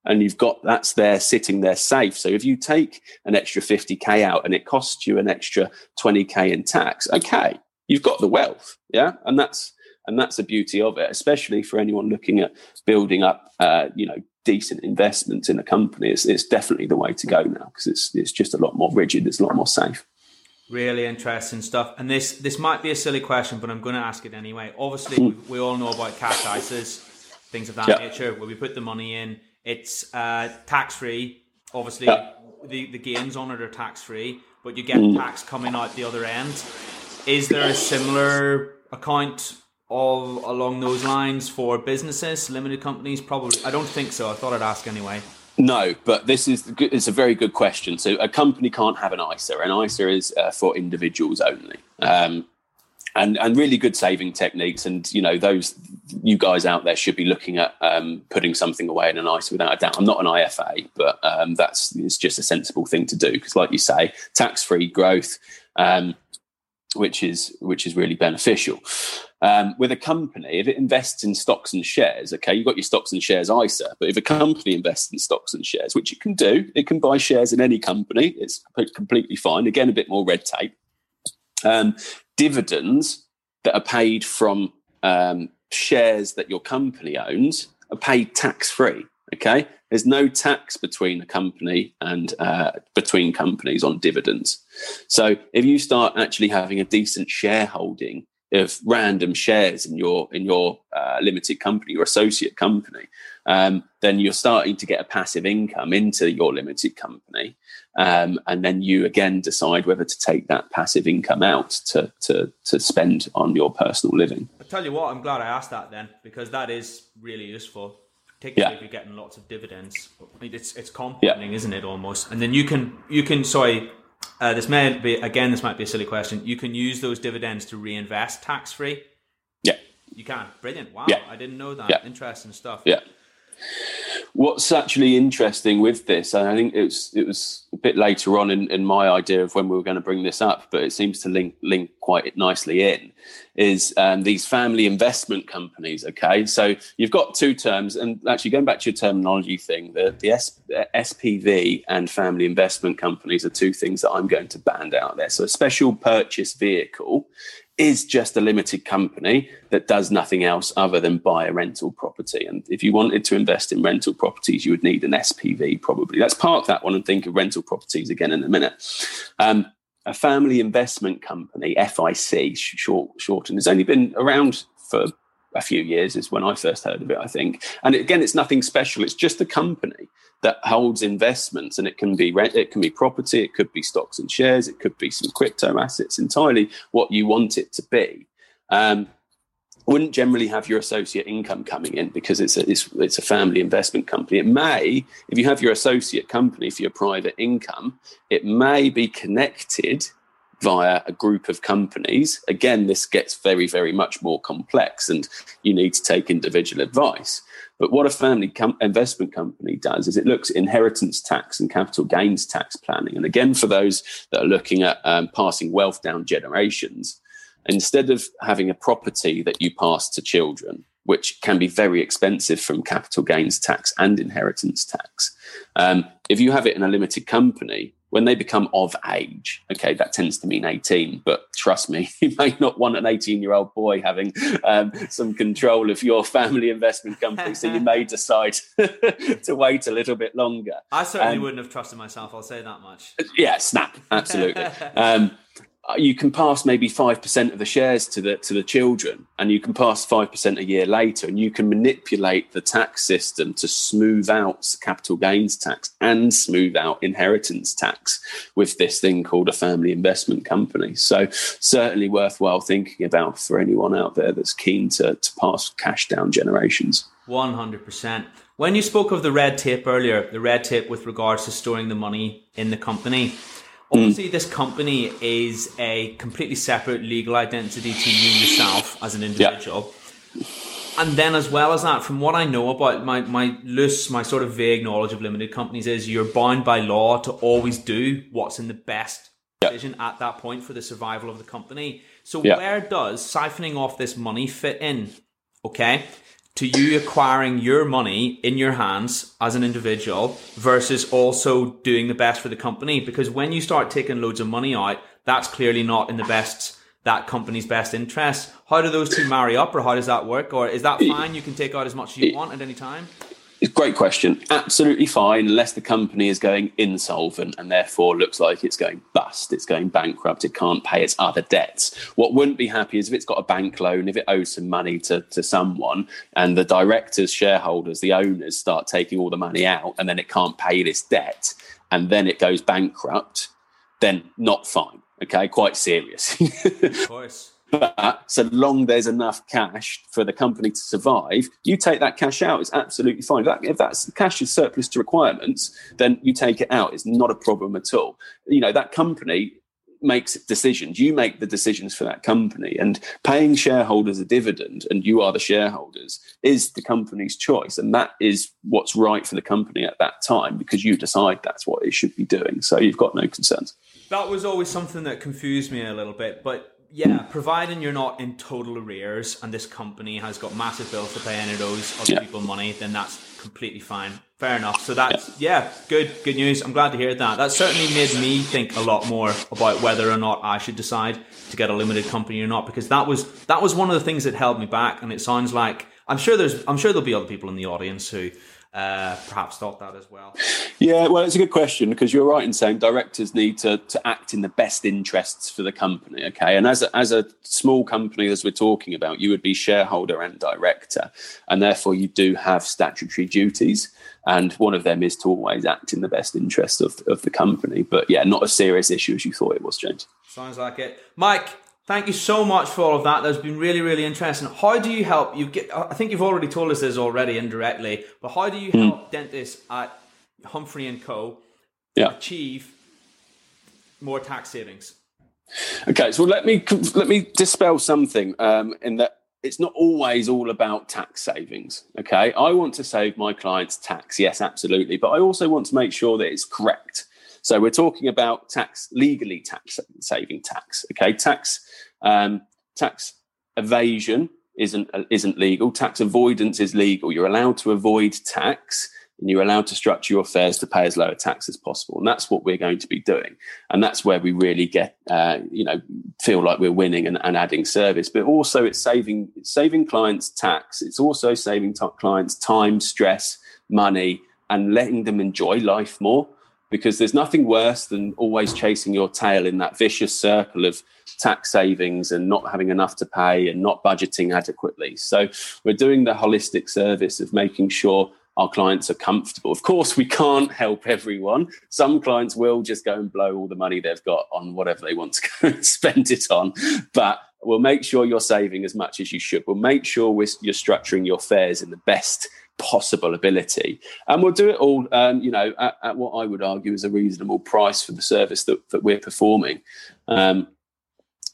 S2: and you've got that's there sitting there safe. So if you take an extra 50k out and it costs you an extra 20k in tax, okay, you've got the wealth, yeah, and that's and that's the beauty of it, especially for anyone looking at building up, uh, you know, decent investments in a company, it's, it's definitely the way to go now because it's it's just a lot more rigid, it's a lot more safe.
S1: Really interesting stuff. And this this might be a silly question, but I'm going to ask it anyway. Obviously, we, we all know about cash ISAs, things of that yeah. nature, where we put the money in. It's uh, tax free. Obviously, yeah. the the gains on it are tax free, but you get mm. tax coming out the other end. Is there a similar account of along those lines for businesses, limited companies? Probably. I don't think so. I thought I'd ask anyway.
S2: No, but this is it's a very good question. So a company can't have an ISA. An ISA is uh, for individuals only. Um, and, and really good saving techniques. And you know those you guys out there should be looking at um, putting something away in an ISA without a doubt. I'm not an IFA, but um, that's it's just a sensible thing to do because, like you say, tax free growth. Um, which is which is really beneficial. Um, with a company, if it invests in stocks and shares, okay, you've got your stocks and shares ISA, but if a company invests in stocks and shares, which it can do, it can buy shares in any company, it's completely fine. Again, a bit more red tape. Um, dividends that are paid from um, shares that your company owns are paid tax free. Okay, there's no tax between a company and uh, between companies on dividends. So if you start actually having a decent shareholding of random shares in your in your uh, limited company, or associate company, um, then you're starting to get a passive income into your limited company, um, and then you again decide whether to take that passive income out to to to spend on your personal living.
S1: I tell you what, I'm glad I asked that then because that is really useful particularly yeah. if you're getting lots of dividends. It's it's compounding, yeah. isn't it? Almost, and then you can you can sorry. Uh, this may be again. This might be a silly question. You can use those dividends to reinvest tax free.
S2: Yeah,
S1: you can. Brilliant! Wow,
S2: yeah.
S1: I didn't know that. Yeah. Interesting stuff.
S2: Yeah. What's actually interesting with this, and I think it was it was a bit later on in, in my idea of when we were going to bring this up, but it seems to link link quite nicely in, is um, these family investment companies. Okay, so you've got two terms, and actually going back to your terminology thing, the the S, SPV and family investment companies are two things that I'm going to band out there. So a special purchase vehicle is just a limited company that does nothing else other than buy a rental property. And if you wanted to invest in rental properties, you would need an SPV probably. Let's park that one and think of rental properties again in a minute. Um, a family investment company, FIC, short, shortened, has only been around for a few years, is when I first heard of it, I think. And again, it's nothing special, it's just a company that holds investments and it can be rent, it can be property, it could be stocks and shares, it could be some crypto assets, entirely what you want it to be. Um, wouldn't generally have your associate income coming in because it's a, it's, it's a family investment company. It may, if you have your associate company for your private income, it may be connected via a group of companies. Again, this gets very, very much more complex and you need to take individual advice. But what a family com- investment company does is it looks at inheritance tax and capital gains tax planning. And again, for those that are looking at um, passing wealth down generations, instead of having a property that you pass to children, which can be very expensive from capital gains tax and inheritance tax, um, if you have it in a limited company, when they become of age, okay, that tends to mean 18, but trust me, [LAUGHS] you may not want an 18 year old boy having um, some control of your family investment company. so you may [LAUGHS] decide [LAUGHS] to wait a little bit longer.
S1: I certainly um, wouldn't have trusted myself, I'll say that much.
S2: Yeah, snap, absolutely. um, Uh, you can pass maybe 5% of the shares to the to the children and you can pass 5% a year later and you can manipulate the tax system to smooth out capital gains tax and smooth out inheritance tax with this thing called a family investment company. So certainly worthwhile thinking about for anyone out there that's keen to, to pass cash down generations.
S1: 100% when you spoke of the red tape earlier the red tape with regards to storing the money in the company Obviously, mm. this company is a completely separate legal identity to you yourself as an individual. Yeah. And then, as well as that, from what I know about my, my loose, my sort of vague knowledge of limited companies, is you're bound by law to always do what's in the best yeah. vision at that point for the survival of the company. So, yeah. where does siphoning off this money fit in? Okay to you acquiring your money in your hands as an individual versus also doing the best for the company. Because when you start taking loads of money out, that's clearly not in the best, that company's best interest. How do those two marry up or how does that work? Or is that fine? You can take out as much as you want at any time?
S2: Great question. Absolutely fine, unless the company is going insolvent and therefore looks like it's going bust, it's going bankrupt, it can't pay its other debts. What wouldn't be happy is if it's got a bank loan, if it owes some money to, to someone, and the directors, shareholders, the owners start taking all the money out, and then it can't pay this debt, and then it goes bankrupt, then not fine. Okay, quite serious. [LAUGHS]
S1: of course.
S2: But so long there's enough cash for the company to survive, you take that cash out. It's absolutely fine. If, that, if that's cash is surplus to requirements, then you take it out. It's not a problem at all. You know that company makes decisions. You make the decisions for that company, and paying shareholders a dividend, and you are the shareholders, is the company's choice, and that is what's right for the company at that time because you decide that's what it should be doing. So you've got no concerns.
S1: That was always something that confused me a little bit, but yeah, providing you're not in total arrears and this company has got massive bills to pay any of those other yeah. people money, then that's completely fine. Fair enough. So that's yeah. yeah, good good news. I'm glad to hear that. That certainly made me think a lot more about whether or not I should decide to get a limited company or not because that was that was one of the things that held me back and it sounds like I'm sure there's I'm sure there'll be other people in the audience who uh, perhaps thought that as well?
S2: Yeah, well, it's a good question because you're right in saying directors need to, to act in the best interests for the company. Okay. And as a, as a small company, as we're talking about, you would be shareholder and director. And therefore, you do have statutory duties. And one of them is to always act in the best interest of, of the company. But yeah, not a serious issue as you thought it was, James.
S1: Sounds like it. Mike, Thank you so much for all of that. That's been really, really interesting. How do you help? You get. I think you've already told us this already indirectly, but how do you hmm. help mm. dentists at Humphrey and Co. Yeah. achieve more tax savings?
S2: Okay, so let me let me dispel something um, in that it's not always all about tax savings. Okay, I want to save my clients tax, yes, absolutely, but I also want to make sure that it's correct. So we're talking about tax legally tax saving tax. Okay, tax um, tax evasion isn't isn't legal. Tax avoidance is legal. You're allowed to avoid tax and you're allowed to structure your affairs to pay as low a tax as possible. And that's what we're going to be doing. And that's where we really get, uh, you know, feel like we're winning and, and, adding service. But also, it's saving saving clients tax. It's also saving t- clients time, stress, money, and letting them enjoy life more because there's nothing worse than always chasing your tail in that vicious circle of tax savings and not having enough to pay and not budgeting adequately. So we're doing the holistic service of making sure our clients are comfortable. Of course, we can't help everyone. Some clients will just go and blow all the money they've got on whatever they want to go and [LAUGHS] spend it on. But we'll make sure you're saving as much as you should. We'll make sure you're structuring your fares in the best possible ability. And we'll do it all, um, you know, at, at, what I would argue is a reasonable price for the service that, that we're performing. Um,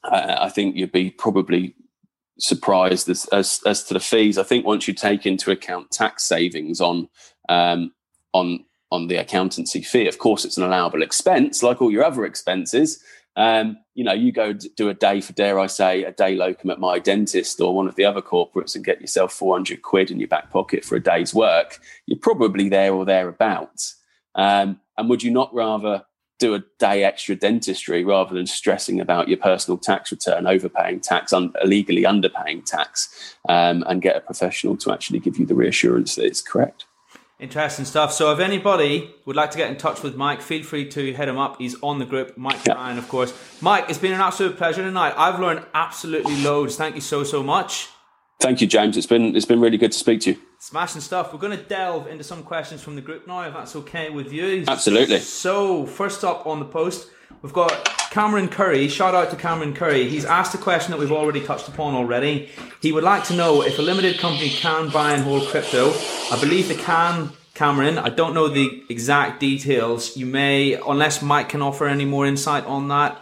S2: I, I, think you'd be probably surprised as, as, as to the fees. I think once you take into account tax savings on um, on on the accountancy fee, of course, it's an allowable expense, like all your other expenses. Um, you know, you go do a day for, dare I say, a day locum at mydentist or one of the other corporates and get yourself 400 quid in your back pocket for a day's work. You're probably there or thereabouts. Um, and would you not rather do a day extra dentistry rather than stressing about your personal tax return, overpaying tax, un- illegally underpaying tax, um, and get a professional to actually give you the reassurance that it's correct.
S1: Interesting stuff. So, if anybody would like to get in touch with Mike, feel free to hit him up. He's on the group. Mike yeah. Ryan, of course. Mike, it's been an absolute pleasure tonight. I've learned absolutely loads. Thank you so so much.
S2: Thank you, James. It's been it's been really good to speak to you.
S1: Smashing stuff. We're going to delve into some questions from the group now, if that's okay with you.
S2: Absolutely.
S1: So, first up on the post, we've got Cameron Curry. Shout out to Cameron Curry. He's asked a question that we've already touched upon already. He would like to know if a limited company can buy and hold crypto. I believe they can, Cameron. I don't know the exact details. You may, unless Mike can offer any more insight on that.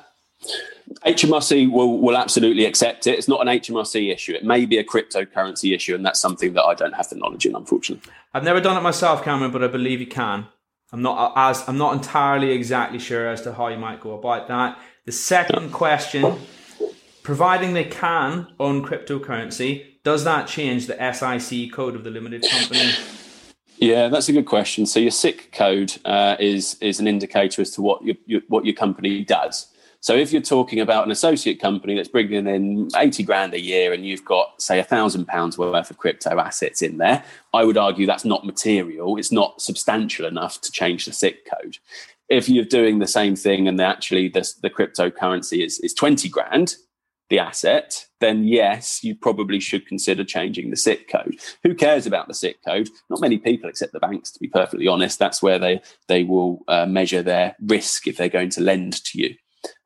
S2: HMRC will, will absolutely accept it. It's not an HMRC issue. It may be a cryptocurrency issue, and that's something that I don't have the knowledge in, unfortunately.
S1: I've never done it myself, Cameron, but I believe you can. I'm not as I'm not entirely exactly sure as to how you might go about that. The second question, providing they can own cryptocurrency, does that change the SIC code of the limited company?
S2: Yeah, that's a good question. So your SIC code uh, is is an indicator as to what your, your, what your company does. So if you're talking about an associate company that's bringing in 80 grand a year and you've got, say, a thousand pounds worth of crypto assets in there, I would argue that's not material. It's not substantial enough to change the SIC code. If you're doing the same thing and actually the, the cryptocurrency is, is 20 grand, the asset, then yes, you probably should consider changing the SIC code. Who cares about the SIC code? Not many people, except the banks, to be perfectly honest. That's where they they will uh, measure their risk if they're going to lend to you.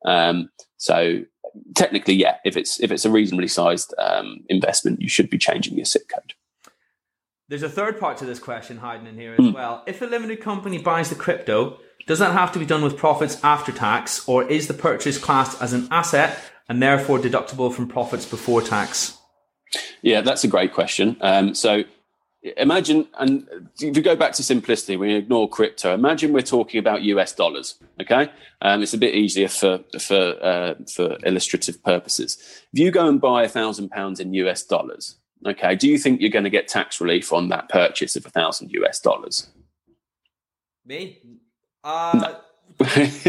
S2: Um, so technically, yeah, if it's if it's a reasonably sized um, investment, you should be changing your SIC code.
S1: There's a third part to this question hiding in here as mm. well. If a limited company buys the crypto, does that have to be done with profits after tax, or is the purchase classed as an asset and therefore deductible from profits before tax?
S2: Yeah, that's a great question. Um, so imagine, and if you go back to simplicity, we ignore crypto. Imagine we're talking about US dollars. Okay, um, it's a bit easier for for uh, for illustrative purposes. If you go and buy a thousand pounds in US dollars, okay, do you think you're going to get tax relief on that purchase of a thousand US dollars?
S1: Me? Uh, no [LAUGHS]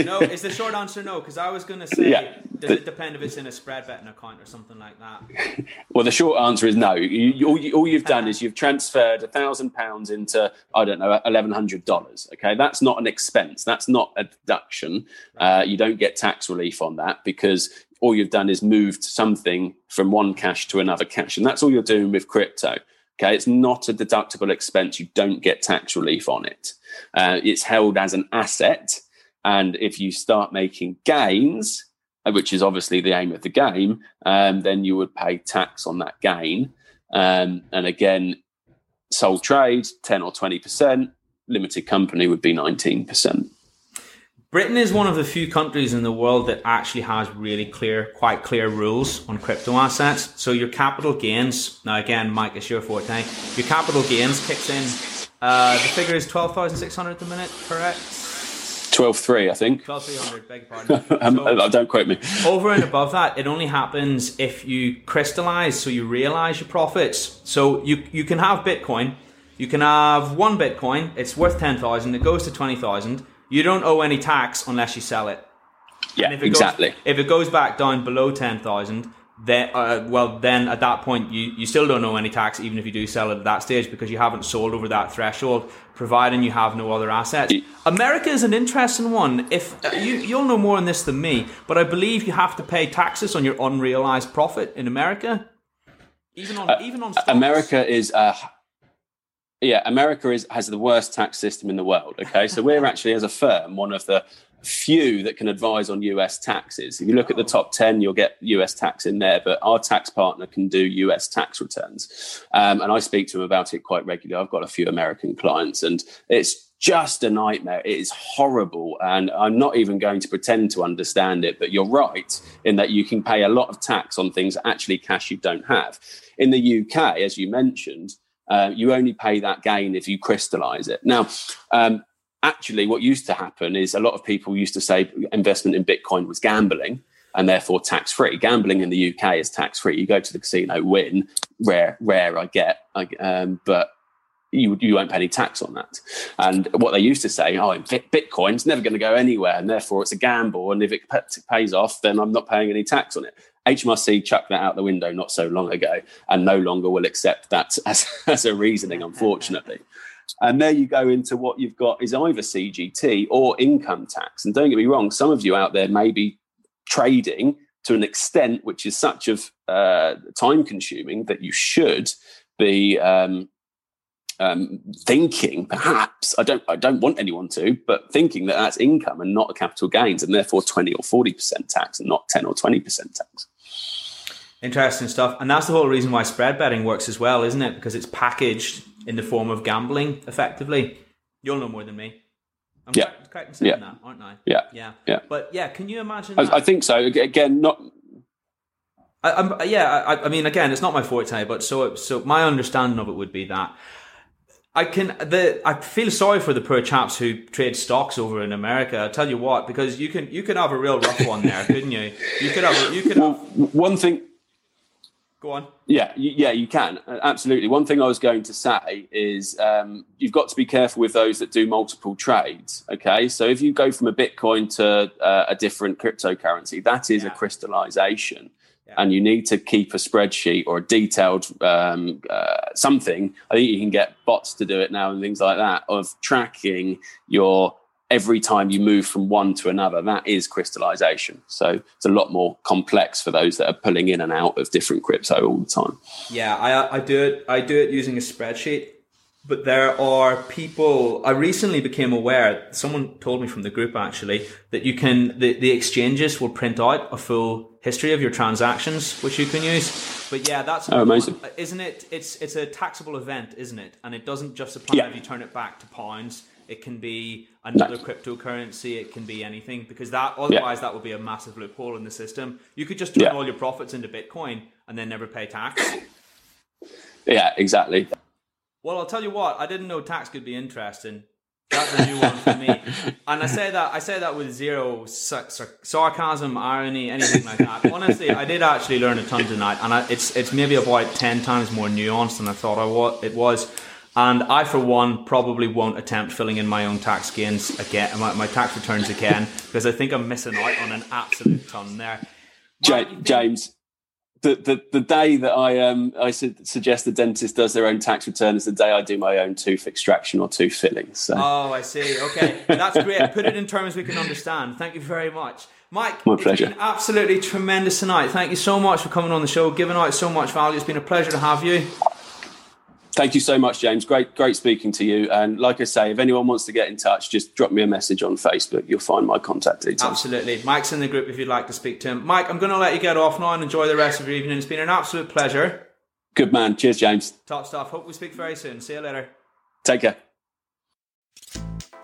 S1: no, is the short answer no? Because I was going to say, yeah, does the, it depend if it's in a spread betting account or something like that? [LAUGHS]
S2: Well, the short answer is no. You, all, you, all you've done is you've transferred a thousand pounds into I don't know eleven hundred dollars. Okay, that's not an expense. That's not a deduction. Uh, you don't get tax relief on that because all you've done is moved something from one cash to another cash, and that's all you're doing with crypto. Okay, it's not a deductible expense. You don't get tax relief on it. Uh, it's held as an asset and if you start making gains, uh, which is obviously the aim of the game, um, then you would pay tax on that gain. Um, and again, sole trade, 10 or 20%, limited company would be 19%.
S1: Britain is one of the few countries in the world that actually has really clear, quite clear rules on crypto assets. So your capital gains, now again, Mike, it's your forte. Your capital gains kicks in. Uh, the figure is 12,600 at the minute, correct?
S2: Twelve three, I think.
S1: Twelve three hundred. Beg pardon. [LAUGHS] Um,
S2: so, don't quote me.
S1: over and above that, it only happens if you crystallize, so you realize your profits. So you you can have Bitcoin, you can have one Bitcoin. It's worth ten thousand. It goes to twenty thousand. You don't owe any tax unless you sell it.
S2: Yeah, if it exactly.
S1: Goes, if it goes back down below ten thousand, then uh, well then at that point you, you still don't owe any tax even if you do sell it at that stage because you haven't sold over that threshold providing you have no other assets america is an interesting one if uh, you, you'll know more on this than me but i believe you have to pay taxes on your unrealized profit in america even on uh, even on stocks.
S2: america is uh, yeah, America is has the worst tax system in the world. Okay, so we're [LAUGHS] actually, as a firm, one of the few that can advise on US taxes. If you look at the top 10, you'll get US tax in there, but our tax partner can do US tax returns. Um, and I speak to them about it quite regularly. I've got a few American clients, and it's just a nightmare. It is horrible. And I'm not even going to pretend to understand it, but you're right in that you can pay a lot of tax on things actually cash you don't have. In the UK, as you mentioned, uh, you only pay that gain if you crystallize it. Now, um, actually, what used to happen is a lot of people used to say investment in Bitcoin was gambling and therefore tax free. Gambling in the UK is tax free. You go to the casino, win, rare, rare, I get, I, um, but you you won't pay any tax on that. And what they used to say, oh, Bitcoin's never going to go anywhere, and therefore it's a gamble. And if it pays off, then I'm not paying any tax on it. HMRC chucked that out the window not so long ago, and no longer will accept that [LAUGHS] as, as a reasoning, [LAUGHS] unfortunately. And there you go into what you've got is either CGT or income tax. And don't get me wrong, some of you out there may be trading to an extent which is such of uh, time consuming that you should be um, um, thinking perhaps I don't I don't want anyone to, but thinking that that's income and not a capital gains, and therefore twenty or forty percent tax and not ten or twenty percent tax.
S1: Interesting stuff, and that's the whole reason why spread betting works as well, isn't it? Because it's packaged in the form of gambling, effectively. You'll know more than me. I'm
S2: yeah,
S1: correct, in saying yeah. that, aren't I?
S2: Yeah,
S1: yeah,
S2: yeah.
S1: But yeah, can you imagine?
S2: I, I think so. Again, not
S1: i'm yeah, I, I, mean, again, it's not my forte, but so so my understanding of it would be that I can the I feel sorry for the poor chaps who trade stocks over in America. I tell you what, because you can you could have a real rough one there, couldn't you? You could have you could have
S2: one thing.
S1: Go on.
S2: Yeah, yeah, you can absolutely. One thing I was going to say is um, you've got to be careful with those that do multiple trades. Okay, so if you go from a Bitcoin to uh, a different cryptocurrency, that is yeah. a crystallization and you need to keep a spreadsheet or a detailed um, uh, something. I think you can get bots to do it now and things like that of tracking your every time you move from one to another. That is crystallization. So it's a lot more complex for those that are pulling in and out of different crypto all the time.
S1: Yeah, I, I do it. I do it using a spreadsheet. But there are people. I recently became aware. Someone told me from the group actually that you can the, the exchanges will print out a full history of your transactions, which you can use. But yeah, that's
S2: oh, amazing,
S1: isn't it? It's it's a taxable event, isn't it? And it doesn't just apply yeah. if you turn it back to pounds. It can be another no. cryptocurrency. It can be anything because that otherwise yeah. that would be a massive loophole in the system. You could just turn yeah. all your profits into Bitcoin and then never pay tax.
S2: Yeah, exactly.
S1: Well, I'll tell you what. I didn't know tax could be interesting. That's a new one for me. [LAUGHS] And I say that I say that with zero sarcasm, irony, anything like that. Honestly, I did actually learn a ton tonight, and I, it's it's maybe about ten times more nuanced than I thought I was, it was. And I, for one, probably won't attempt filling in my own tax gains again, my, my tax returns again, because I think I'm missing out on an absolute ton there.
S2: James, the, the, the day that I um I su- suggest the dentist does their own tax return is the day I do my own tooth extraction or tooth filling. So.
S1: Oh, I see. Okay, that's great. Put it in terms we can understand. Thank you very much, Mike.
S2: My pleasure.
S1: been absolutely tremendous tonight. Thank you so much for coming on the show, giving out so much value. It's been a pleasure to have you.
S2: Thank you so much, James. Great, great speaking to you. And like I say, if anyone wants to get in touch, just drop me a message on Facebook. You'll find my contact details.
S1: Absolutely. Mike's in the group if you'd like to speak to him. Mike, I'm going to let you get off now and enjoy the rest of your evening. It's been an absolute pleasure.
S2: Good man. Cheers, James.
S1: Top stuff. Hope we speak very soon. See you later.
S2: Take care.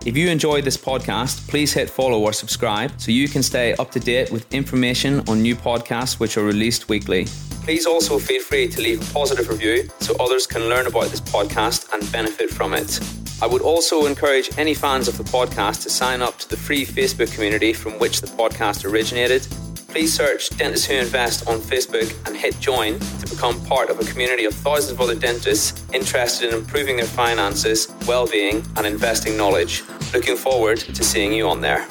S3: If you enjoyed this podcast, please hit follow or subscribe so you can stay up to date with information on new podcasts which are released weekly. Please also feel free to leave a positive review so others can learn about this podcast and benefit from it. I would also encourage any fans of the podcast to sign up to the free Facebook community from which the podcast originated please search Dentists Who Invest on Facebook and hit join to become part of a community of thousands of other dentists interested in improving their finances, well being, and investing knowledge. Looking forward to seeing you on there.